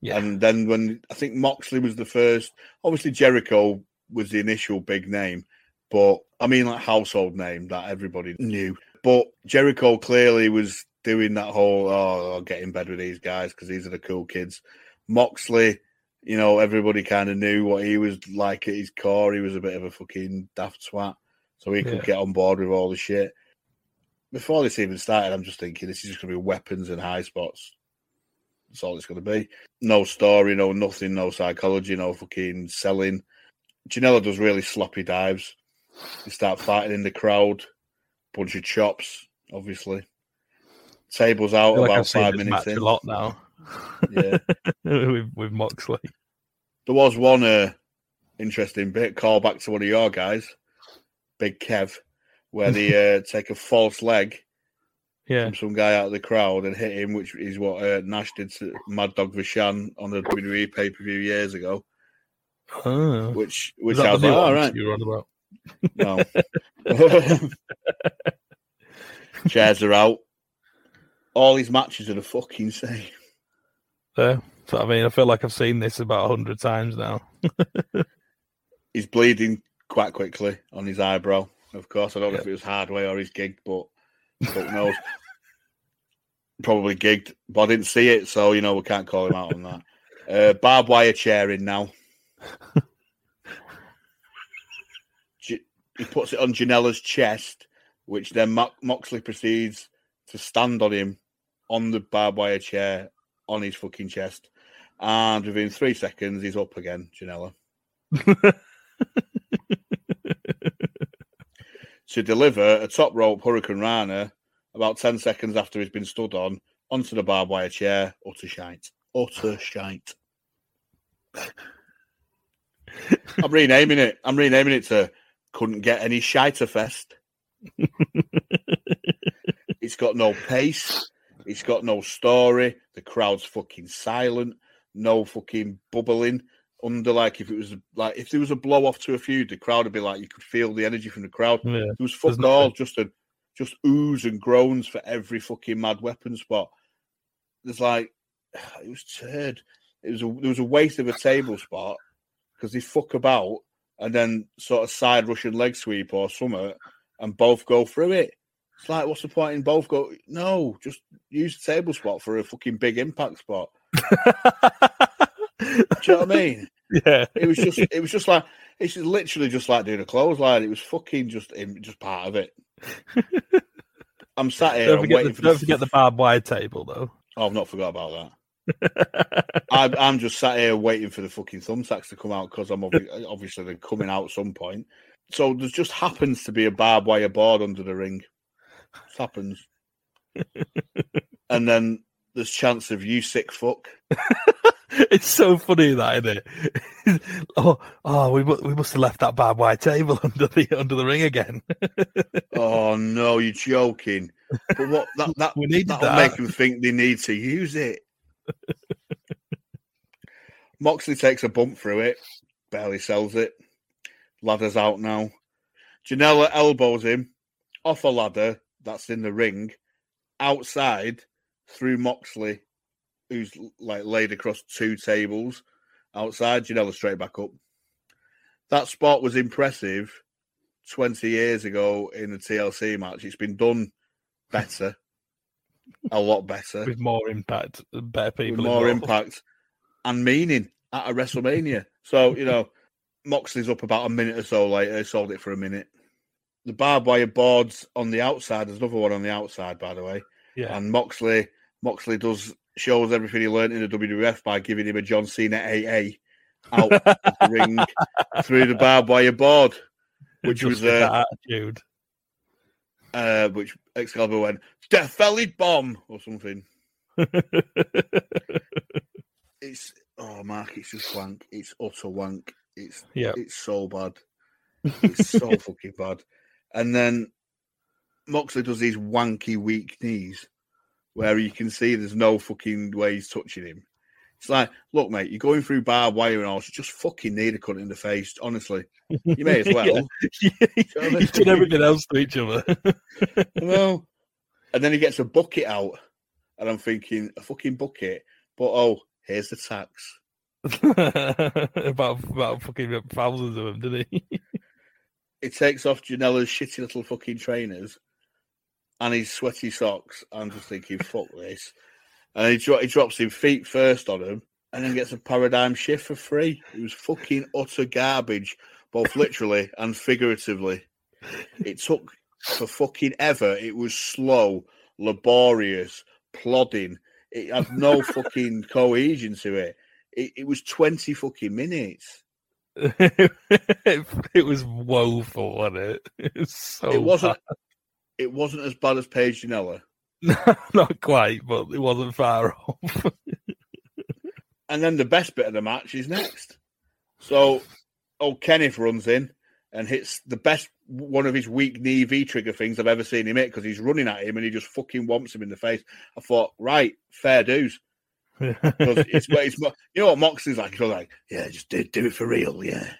Yeah. And then when I think Moxley was the first, obviously Jericho was the initial big name, but I mean like household name that everybody knew. But Jericho clearly was doing that whole oh I'll get in bed with these guys because these are the cool kids. Moxley, you know, everybody kind of knew what he was like at his core. He was a bit of a fucking daft swat, so he could Yeah. get on board with all the shit. Before this even started, I'm just thinking this is just going to be weapons and high spots. That's all it's going to be. No story, no nothing, no psychology, no fucking selling. Janela does really sloppy dives. You start fighting in the crowd, bunch of chops, obviously. Tables out like about I've five minutes in. a lot now. Yeah. with with Moxley. There was one uh, interesting bit, call back to one of your guys, Big Kev, where they uh, take a false leg Yeah, from some guy out of the crowd and hit him, which is what uh, Nash did to Mad Dog Vachon on the WWE pay per view years ago. oh. Which, which I was like, new all one right, you were on about? No. Chairs are out. All these matches are the fucking same. Yeah. So I mean, I feel like I've seen this about a hundred times now. He's bleeding quite quickly on his eyebrow. Of course, I don't know if it was hard Hardway or his gig, but fuck knows. Probably gigged, but I didn't see it, so you know we can't call him out on that. Uh, barbed wire chair in now. He puts it on Janela's chest, which then Mo- Moxley proceeds to stand on him on the barbed wire chair on his fucking chest, and within three seconds he's up again, Janela. to deliver a top rope hurricanrana about 10 seconds after he's been stood on onto the barbed wire chair. Utter shite. Utter shite. I'm renaming it. I'm renaming it to Couldn't Get Any Shiter Fest. it's got no pace. It's got no story. The crowd's fucking silent. No fucking bubbling under like if it was like if there was a blow off to a feud, the crowd would be like you could feel the energy from the crowd. Yeah. It was fuck all, just a just oohs and groans for every fucking mad weapon spot. There's like it was turd. It was a there was a waste of a table spot because they fuck about and then sort of side Russian leg sweep or something and both go through it. It's like what's the point in both go no, just use the table spot for a fucking big impact spot. Do you know what I mean? Yeah. It was just it was just like it's literally just like doing a clothesline. It was fucking just in just part of it. I'm sat here. Don't I'm forget, waiting the, for don't forget the barbed wire table, though. Oh, I've not forgot about that. I'm, I'm just sat here waiting for the fucking thumbtacks to come out because I'm obvi- obviously they're coming out at some point. So there just happens to be a barbed wire board under the ring. It happens. and then there's chance of you sick fuck. It's so funny that, isn't it? oh, oh, we we must have left that barbed wire table under the under the ring again. Oh no, you're joking. But what that that We needed that'll that. make them think they need to use it. Moxley takes a bump through it, barely sells it. Ladder's out now. Janela elbows him off a ladder that's in the ring, outside through Moxley, who's like laid across two tables. Outside, Janela straight back up. That spot was impressive 20 years ago in the TLC match. It's been done better, a lot better, With more impact, better with people. more involved. impact and meaning at a WrestleMania. So, you know, Moxley's up about a minute or so later, he sold it for a minute. The barbed wire boards on the outside, there's another one on the outside, by the way. Yeah. And Moxley Moxley does shows everything he learned in the WWF by giving him a John Cena AA out of the ring through the barbed wire board, which was with uh, attitude. Uh, which Excalibur went Death Valley Bomb or something. It's oh, Mark, it's just wank. It's utter wank. It's Yeah. it's so bad. It's so fucking bad. And then Moxley does these wanky weak knees where you can see there's no fucking way he's touching him. It's like, look, mate, you're going through barbed wire and all, so just fucking need a cut in the face, honestly. You may as well. Yeah. You've done everything else to each other. Well, and then he gets a bucket out, and I'm thinking, a fucking bucket, but oh, here's the tax. about about fucking thousands of them, did he? It takes off Janela's shitty little fucking trainers and his sweaty socks. I'm just thinking, fuck this. And he, dro- he drops him feet first on him and then gets a paradigm shift for free. It was fucking utter garbage, both literally and figuratively. It took for fucking ever. It was slow, laborious, plodding. It had no fucking cohesion to it. It, it was 20 fucking minutes. it was woeful, wasn't it? It was so it wasn't bad. it wasn't as bad as Page Janela. not quite, but it wasn't far off. And then the best bit of the match is next. So, old Kenneth runs in and hits the best one of his weak knee V trigger things I've ever seen him hit because he's running at him and he just fucking whomps him in the face. I thought, right, fair dues. Because it's, it's you know what Moxley's like. He's like, yeah, just do, do it for real, yeah.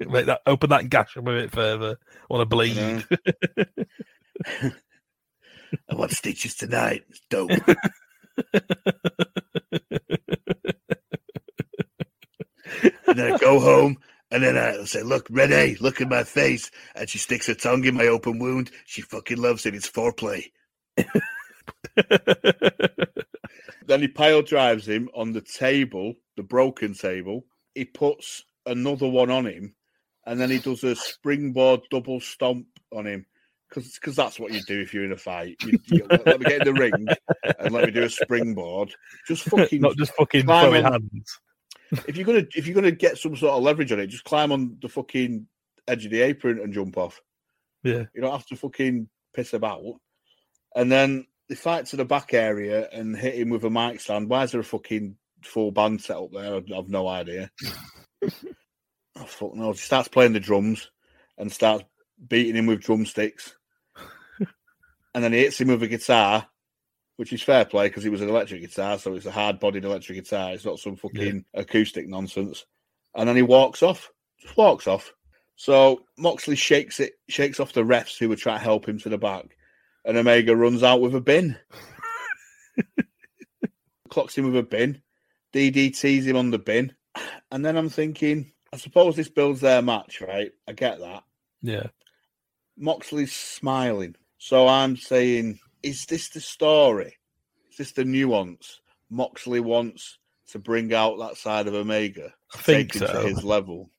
Make that open that gash a bit further. Want to bleed. I want stitches tonight. It's dope. and then I go home and then I say, Look, Renee, look at my face. And she sticks her tongue in my open wound. She fucking loves it. It's foreplay. then he pile drives him on the table, the broken table. He puts another one on him, and then he does a springboard double stomp on him. Because that's what you do if you're in a fight. You, you- let me get in the ring and let me do a springboard. Just fucking Not just fucking climb on- hands. if you're gonna if you're gonna get some sort of leverage on it, just climb on the fucking edge of the apron and jump off. Yeah. You don't have to fucking piss about. And then they fight to the back area and hit him with a mic stand. Why is there a fucking full band set up there? I've, I've no idea. oh, fuck no. He starts playing the drums and starts beating him with drumsticks. And then he hits him with a guitar, which is fair play because it was an electric guitar, so it's a hard bodied electric guitar. It's not some fucking acoustic nonsense. And then he walks off. Just walks off. So Moxley shakes it, shakes off the refs who were trying to help him to the back, and Omega runs out with a bin. Clocks him with a bin. DDTs him on the bin. And then I'm thinking, I suppose this builds their match, right? I get that. Yeah. Moxley's smiling. So I'm saying, is this the story? Is this the nuance? Moxley wants to bring out that side of Omega, I think so. to his level.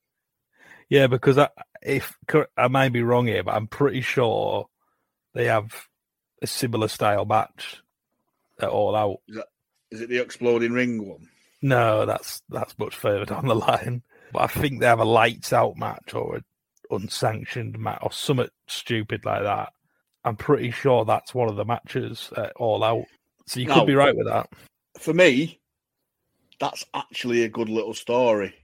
Yeah, because I, if I may be wrong here, but I'm pretty sure they have a similar style match at All Out. Is, that, is it the exploding ring one? No, that's that's much further down the line. But I think they have a lights out match or an unsanctioned match or something stupid like that. I'm pretty sure that's one of the matches at All Out. So you No. could be right with that. For me, that's actually a good little story.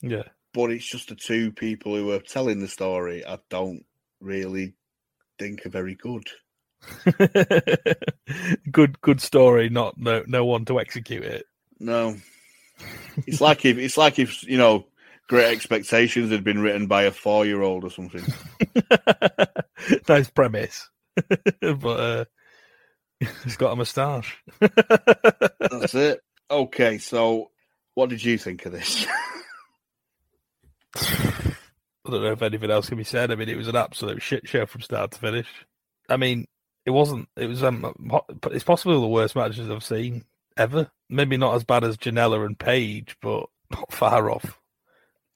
Yeah. But it's just the two people who are telling the story I don't really think are very good. good good story, not no no one to execute it. No. It's like if it's like if you know Great Expectations had been written by a four year old or something. nice premise. but uh he's got a moustache. That's it. Okay, so what did you think of this? I don't know if anything else can be said. I mean, it was an absolute shit show from start to finish. I mean, it wasn't. It was. Um, it's possibly the worst matches I've seen ever. Maybe not as bad as Janela and Page, but not far off.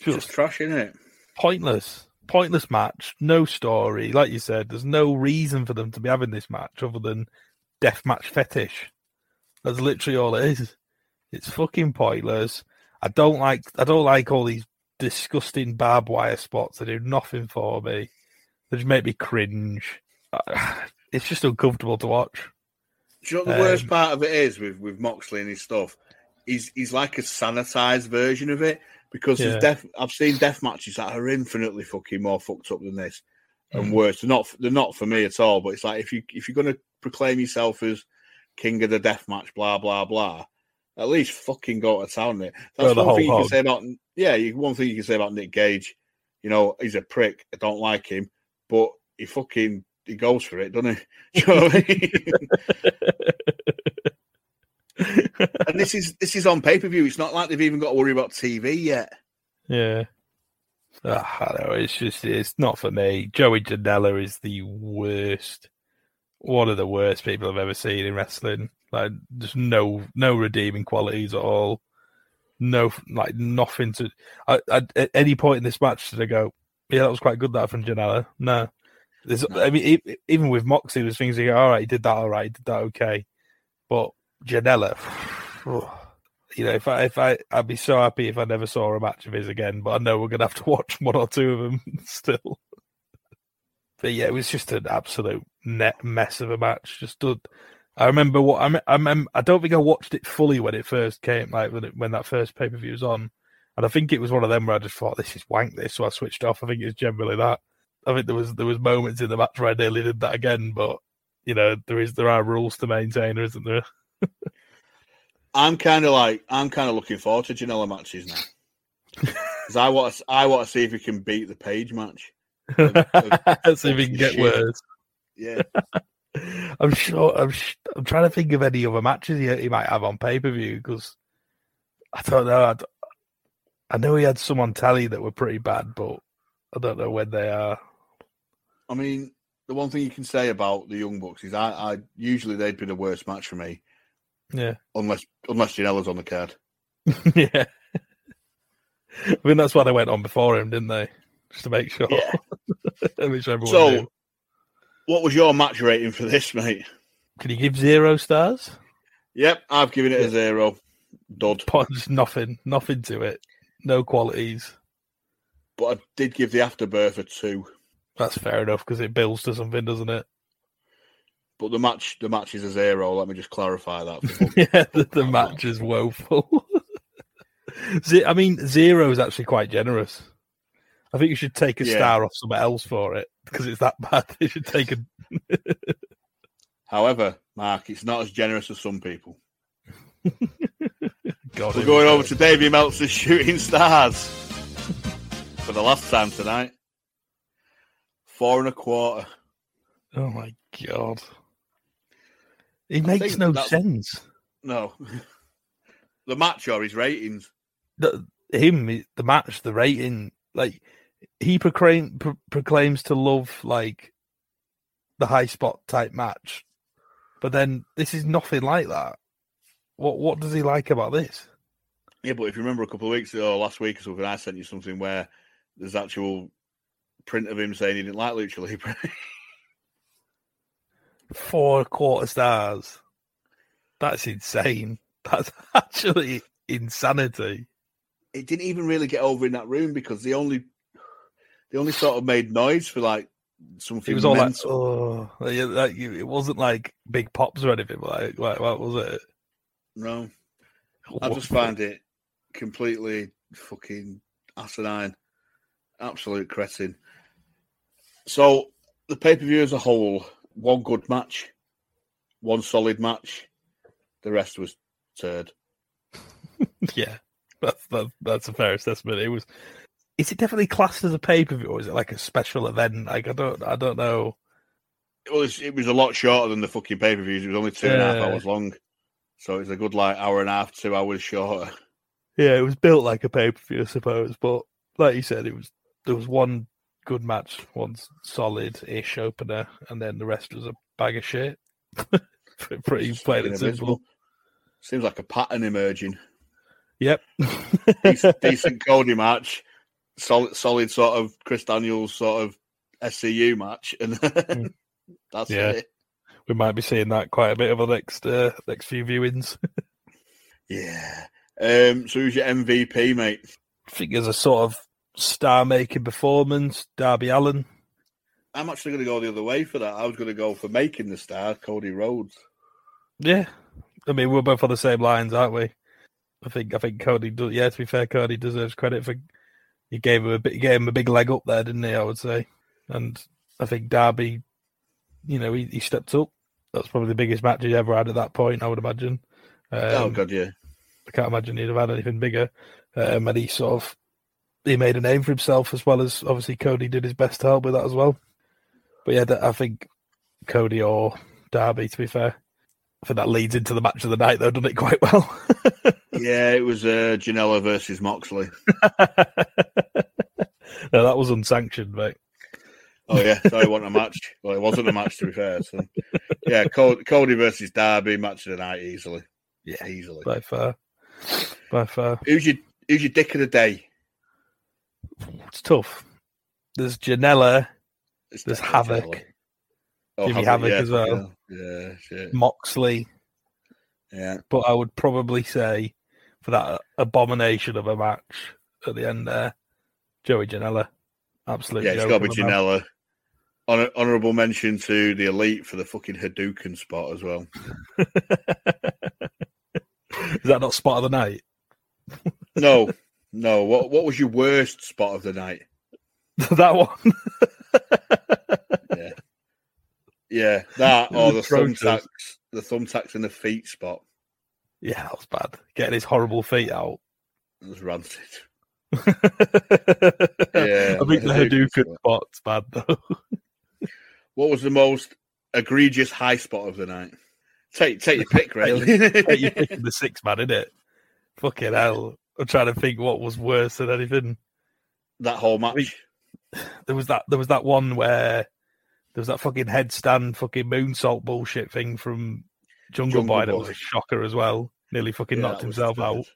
Just trash, isn't it? Pointless. Pointless match. No story. Like you said, there's no reason for them to be having this match other than death match fetish. That's literally all it is. It's fucking pointless. I don't like. I don't like all these disgusting barbed wire spots. They do nothing for me. They just make me cringe. It's just uncomfortable to watch. Do you know what the worst Um, part of it is with, with Moxley and his stuff? He's he's like a sanitized version of it because Yeah. def, I've seen death matches that are infinitely fucking more fucked up than this and Mm. worse. They're not they're not for me at all. But it's like if you if you're gonna proclaim yourself as king of the death match, blah blah blah, at least fucking go to town there. That's one thing you can say about yeah. You, one thing you can say about Nick Gage, you know, he's a prick. I don't like him, but he fucking he goes for it, doesn't he? Do you know what I mean? and this is this is on pay per view. It's not like they've even got to worry about TV yet. Yeah. Ah, I know. It's just it's not for me. Joey Janela is the worst, one of the worst people I've ever seen in wrestling. Like, just no no redeeming qualities at all. No, like nothing to. I, I, at any point in this match, did I go, "Yeah, that was quite good." That from Janela. No, there's. I mean, even with Moxie, there's things you go, "All right, he did that. All right, he did that. Okay," but Janela. you know, if I if I I'd be so happy if I never saw a match of his again. But I know we're gonna have to watch one or two of them still. But yeah, it was just an absolute net mess of a match. Just stood. I remember what I I. I don't think I watched it fully when it first came, like when it, when that first pay per view was on. And I think it was one of them where I just thought this is wank. This, so I switched off. I think it was generally that. I think there was there was moments in the match where I nearly did that again, but you know there is there are rules to maintain, isn't there? I'm kind of like I'm kind of looking forward to Janela matches now because I want to, I want to see if he can beat the Page match. See if he can get Shit. worse. Yeah, I'm sure. I'm. sh- I'm trying to think of any other matches he, he might have on pay per view because I don't know. I, d- I know he had some on tally that were pretty bad, but I don't know when they are. I mean the one thing you can say about the Young Bucks is I, I usually they'd be the worst match for me Yeah, unless unless Janela's on the card. yeah. I mean that's why they went on before him, didn't they? Just to make sure. make sure everyone So, knew. what was your match rating for this, mate? Can you give zero stars? Yep, I've given it a zero. Dud. Just nothing. Nothing to it. No qualities. But I did give the afterbirth a two. That's fair enough because it builds to something, doesn't it? But the match, the match is a zero. Let me just clarify that. Yeah, the, the match is woeful. I mean, zero is actually quite generous. I think you should take a Yeah. star off somewhere else for it because it's that bad. You should take a. However, Mark, it's not as generous as some people. God, We're going over to Davey Meltzer's Shooting Stars for the last time tonight. Four and a quarter. Oh my god, it makes no sense. No. the match or his ratings? The, him, the match, the rating, like he proclaim, pro- proclaims to love like the high spot type match, but then this is nothing like that. What what does he like about this? Yeah, but if you remember a couple of weeks ago, last week or something, I sent you something where there's actual print of him saying he didn't like Lucha Libre. Four quarter stars. That's insane. That's actually insanity. it didn't even really get over in that room because they only they only sort of made noise for like something. It was all mental. like, oh, like, you- it wasn't like big pops or anything. Like, like what was it? No, I just find it completely fucking asinine, absolute cretin. So the pay per view as a whole, one good match, one solid match. The rest was turd. yeah, that's that, that's a fair assessment. It was. Is it definitely classed as a pay per view, or is it like a special event? Like I don't, I don't know. Well, it was a lot shorter than the fucking pay per views. It was only two and a half Yeah. hours long, so it was a good like hour and a half, two hours shorter. Yeah, it was built like a pay per view, I suppose. But like you said, it was there was one good match, one solid-ish opener, and then the rest was a bag of shit. Pretty plain and simple. Seems like a pattern emerging. Yep. decent, decent Cody match, solid, solid sort of Chris Daniels sort of SCU match, and that's Yeah. it. we might be seeing that quite a bit over the next uh, next few viewings. Yeah. Um, so who's your MVP, mate? I think there's a sort of star-making performance. Darby Allin. I'm actually going to go the other way for that. I was going to go for making the star, Cody Rhodes. Yeah, I mean we're both on the same lines, aren't we? I think I think Cody does. Yeah, to be fair, Cody deserves credit for he gave him a bit, gave him a big leg up there, didn't he? I would say, and I think Darby, you know, he, he stepped up. That's probably the biggest match he ever had at that point. I would imagine. Um, oh god, yeah. I can't imagine he'd have had anything bigger. Um, and he sort of he made a name for himself as well as obviously Cody did his best to help with that as well. But yeah, I think Cody or Darby, to be fair, I think that leads into the match of the night though, done it quite well. Yeah, it was uh, Janela versus Moxley. no, that was unsanctioned, mate. Oh yeah, so it wasn't a match. Well, it wasn't a match to be fair. So yeah, Cody, Cody versus Darby match of the night easily. Yeah, easily. By far, by far, Who's your Who's your dick of the day? It's tough. There's Janela. It's there's Havoc, Janela. Oh, Jimmy Havoc, yeah, as well, Yeah, yeah, shit. Moxley. Yeah. But I would probably say for that abomination of a match at the end there, Joey Janela. Absolutely. Yeah, it's got to be Janela. Honor, honorable mention to the elite for the fucking Hadouken spot as well. Is that not spot of the night? No, no. What What was your worst spot of the night? that one. Yeah, yeah, that or the thumbtacks, the thumbtacks in the feet spot. Yeah, that was bad. Getting his horrible feet out. It was rancid. yeah, I think the Hadouken spot's bad though. What was the most egregious high spot of the night? Take Take your pick, really. Hey, You're picking the six man, isn't it? Fucking hell. I'm trying to think what was worse than anything. that whole match. There was that there was that one where there was that fucking headstand fucking moonsault bullshit thing from Jungle, Jungle Boy that was a shocker as well. Nearly fucking Yeah, knocked himself stupid. out.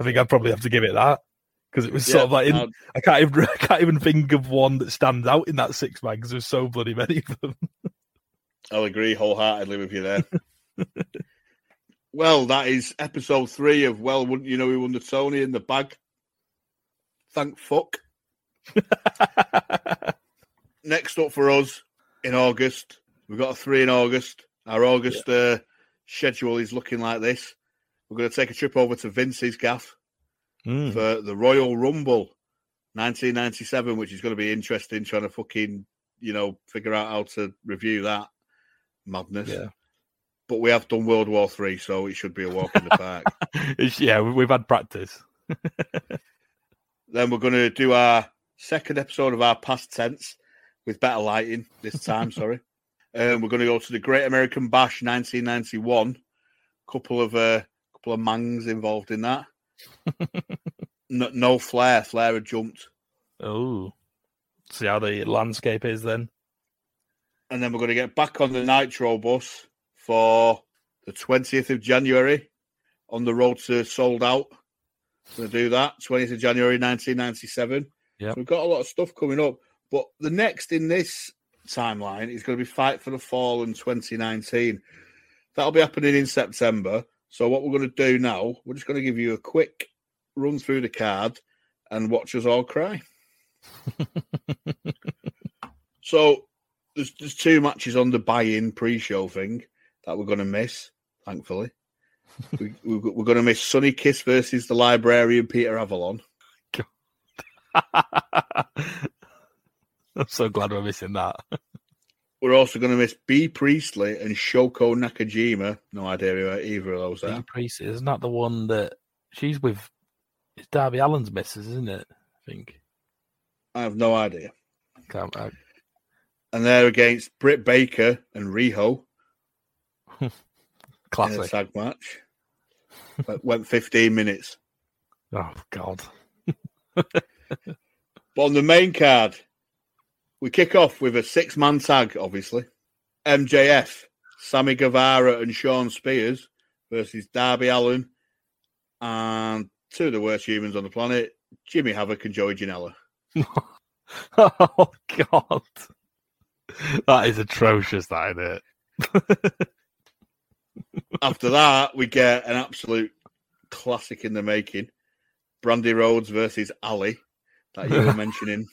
I think I'd probably have to give it that because it was sort Yeah, of like in, I can't even I can't even think of one that stands out in that six man because there's so bloody many of them. I'll agree wholeheartedly with you there. well, that is episode three of Well, wouldn't you know we won the Tony in the bag? Thank fuck. next up for us in August, we've got a three in August. Our August uh, schedule is looking like this. We're going to take a trip over to Vince's gaff Mm. for the Royal Rumble 1997, which is going to be interesting trying to fucking, you know, figure out how to review that madness. Yeah. But we have done World War Three, so it should be a walk in the park. Yeah, we- we've had practice. Then we're going to do our second episode of our past tense with better lighting this time. sorry. Um, we're going to go to the Great American Bash 1991. Couple of uh, couple of mangs involved in that. no, no Flair. Flair had jumped. Oh, see how the landscape is then. And then we're going to get back on the Nitro bus for the 20th of January on the road to Souled Out. Going to do that 20th of January 1997. Yeah. So we've got a lot of stuff coming up. But the next in this timeline is going to be Fight for the Fallen 2019. That'll be happening in September. So what we're going to do now, we're just going to give you a quick run through the card and watch us all cry. so there's there's two matches on the buy-in pre-show thing that we're going to miss. Thankfully, we, we're going to miss Sunny Kiss versus the Librarian Peter Avalon. I'm so glad we're missing that. We're also going to miss Bea Priestley and Shoko Nakajima. No idea who either of those are. Priest, isn't that the one that she's with? It's Darby Allin's missus, isn't it? I think. I have no idea. Can't, I, And they're against Britt Baker and Riho classic. tag match. Went- Went 15 minutes. Oh God. But on the main card, we kick off with a six man tag, obviously. MJF, Sammy Guevara, and Shawn Spears versus Darby Allin and two of the worst humans on the planet, Jimmy Havoc and Joey Janela. oh God. That is atrocious, that isn't it? After that, we get an absolute classic in the making Brandi Rhodes versus Allie that you were mentioning.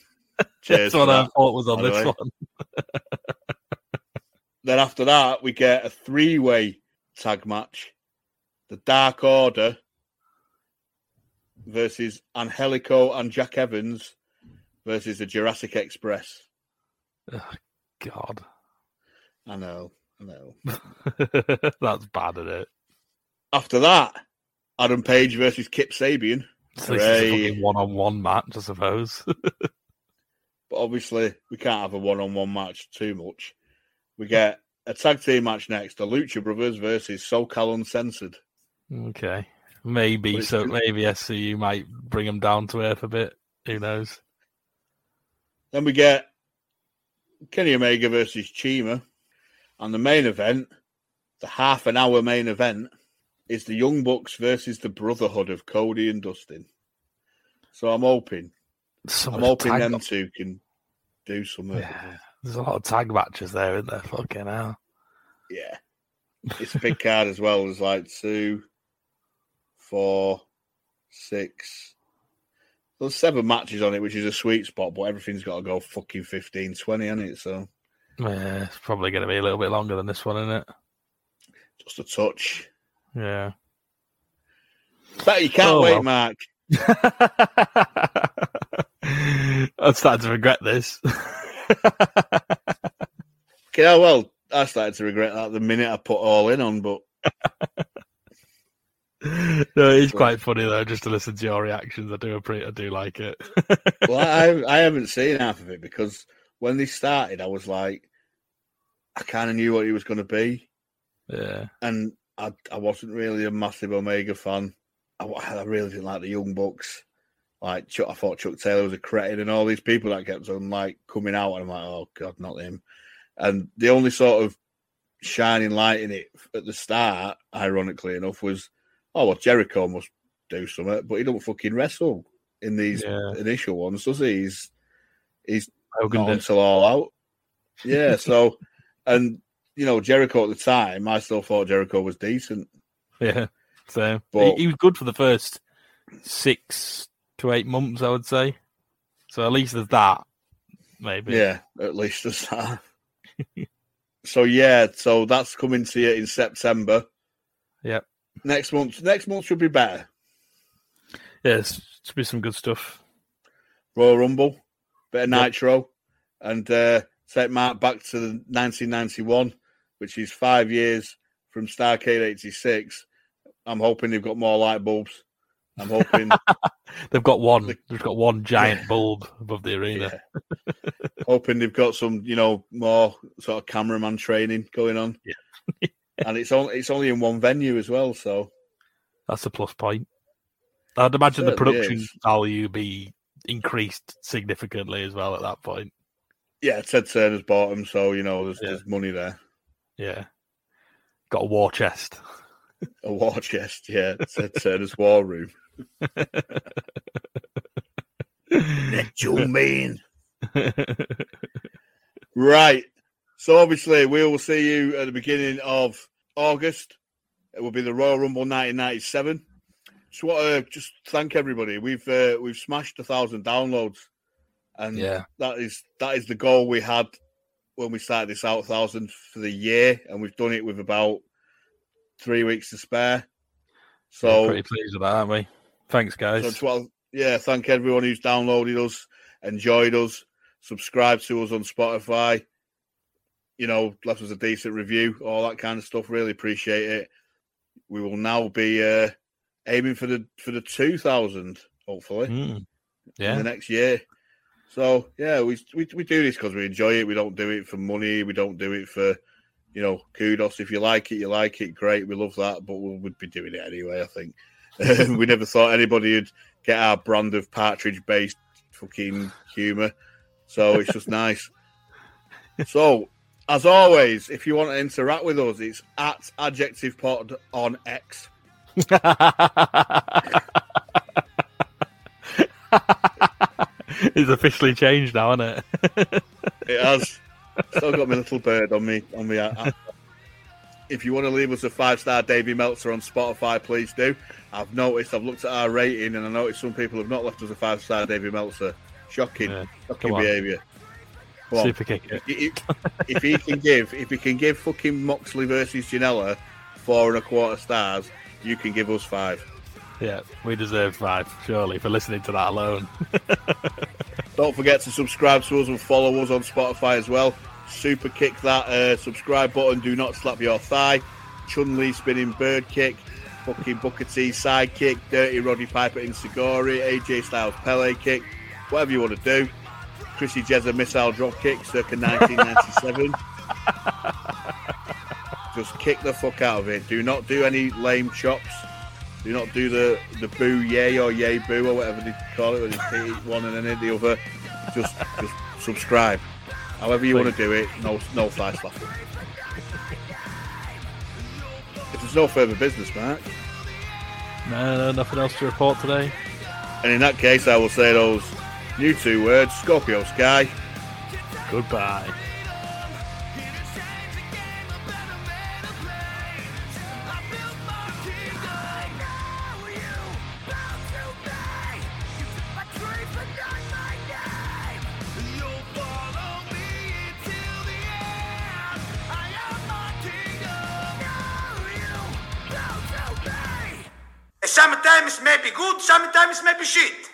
Cheers. That's what for I thought was on this way. one. Then after that, we get a three way tag match. The Dark Order versus Angelico and Jack Evans versus the Jurassic Express. Oh, God. I know, Know. That's bad, isn't it? After that, Adam Page versus Kip Sabian. So this is a one-on-one match, I suppose. But obviously, we can't have a one on one match too much. We get a tag team match next the Lucha Brothers versus SoCal Uncensored. okay. Maybe so. Maybe SCU might bring them down to earth a bit. Who knows? Then we get Kenny Omega versus CIMA. And the main event, the half an hour main event, is the Young Bucks versus the Brotherhood of Cody and Dustin. So I'm hoping, I'm hoping them two can do something. Yeah. There's a lot of tag matches there, isn't there? Fucking hell. Yeah. It's a big card as well. There's like two, four, six. There's seven matches on it, which is a sweet spot, but everything's got to go fucking 15, 20 on it. So Yeah, it's probably going to be a little bit longer than this one, isn't it? just a touch. Yeah. But you can't Oh, wait, well. Mark. I'm starting to regret this. Okay, oh, well, I started to regret that the minute I put all in on, but no, it's quite funny though, just to listen to your reactions. I do appreciate, I do like it. well, I I haven't seen half of it because when they started, I was like, I kind of knew what he was going to be, yeah, and I I wasn't really a massive Omega fan. I, I really didn't like the Young Bucks. Like Chuck, I thought Chuck Taylor was a credit and all these people that kept on like coming out, and I'm like, oh god, not him. And the only sort of shining light in it at the start, ironically enough, was oh well, Jericho must do something, but he don't fucking wrestle in these Yeah. initial ones, does he? He's he's Hogan until all out. Yeah, so and you know Jericho at the time, I still thought Jericho was decent. yeah. So But- he, he was good for the first six to eight months, I would say. So at least there's that. maybe. Yeah, at least there's that. so yeah, so that's coming to you in September. Yep. Next month, next month should be better. Yes, should be some good stuff. Royal Rumble, bit of. Nitro, and uh, take Mark back to the 1991, which is five years from Starcade 86. I'm hoping they've got more light bulbs. I'm hoping They've got one. They've got one giant bulb above the arena. hoping they've got some, you know, more sort of cameraman training going on. Yeah. and it's only it's only in one venue as well, so That's a plus point. I'd imagine the production is. value be increased significantly as well at that point. yeah, Ted Turner's bought them, so you know there's, there's money there. Yeah. Got a war chest. A war chest, yeah. Ted Turner's war room. Joe Man. Right. So obviously we will see you at the beginning of August. It will be the Royal Rumble 1997. Just want to just thank everybody. We've uh, we've smashed a thousand downloads, and Yeah. that is that is the goal we had when we started this out thousand for the year, and we've done it with about three weeks to spare. So Yeah, pretty pleased with that, aren't we? Thanks, guys. so to- yeah, thank everyone who's downloaded us, enjoyed us, subscribed to us on Spotify. You know, left us a decent review, all that kind of stuff. Really appreciate it. We will now be uh, aiming for the for the two thousand, hopefully, Mm. in Yeah. the next year. So yeah, we we, we do this because we enjoy it. We don't do it for money. We don't do it for you know kudos. If you like it, you like it. Great, we love that. But we would be doing it anyway. I think we never thought anybody would get our brand of partridge based fucking humor. So it's just nice. So as always, if you want to interact with us, it's at adjective pod on X. it's officially changed now, isn't it? It has. Still got my little bird on me on me. If you want to leave us a five star Davy Meltzer on Spotify, please do. I've noticed. I've looked at our rating, and I noticed some people have not left us a five star Davy Meltzer. Shocking, Yeah, shocking behaviour. Super kick it. If, if he can give, if he can give fucking Moxley versus Janela four and a quarter stars, you can give us five. Yeah, we deserve five, surely, for listening to that alone. Don't forget to subscribe to us and follow us on Spotify as well. Super kick that uh, subscribe button. Do not slap your thigh. Chun Li spinning bird kick. Fucking Booker T side kick. Dirty Roddy Piper enzuigiri. AJ Styles Pele kick. Whatever you want to do. Chrissy Jezza missile drop kick circa 1997. Just kick the fuck out of it. Do not do any lame chops. Do not do the the boo yay or yay boo or whatever they call it when they hit one and then hit the other. Just just subscribe. However you want to do it, no no thigh slapping. If there's no further business, Mark, No, no, nothing else to report today. and in that case, I will say those new two words: Scorpio Sky. Goodbye. Sometimes may be good, sometimes may be shit.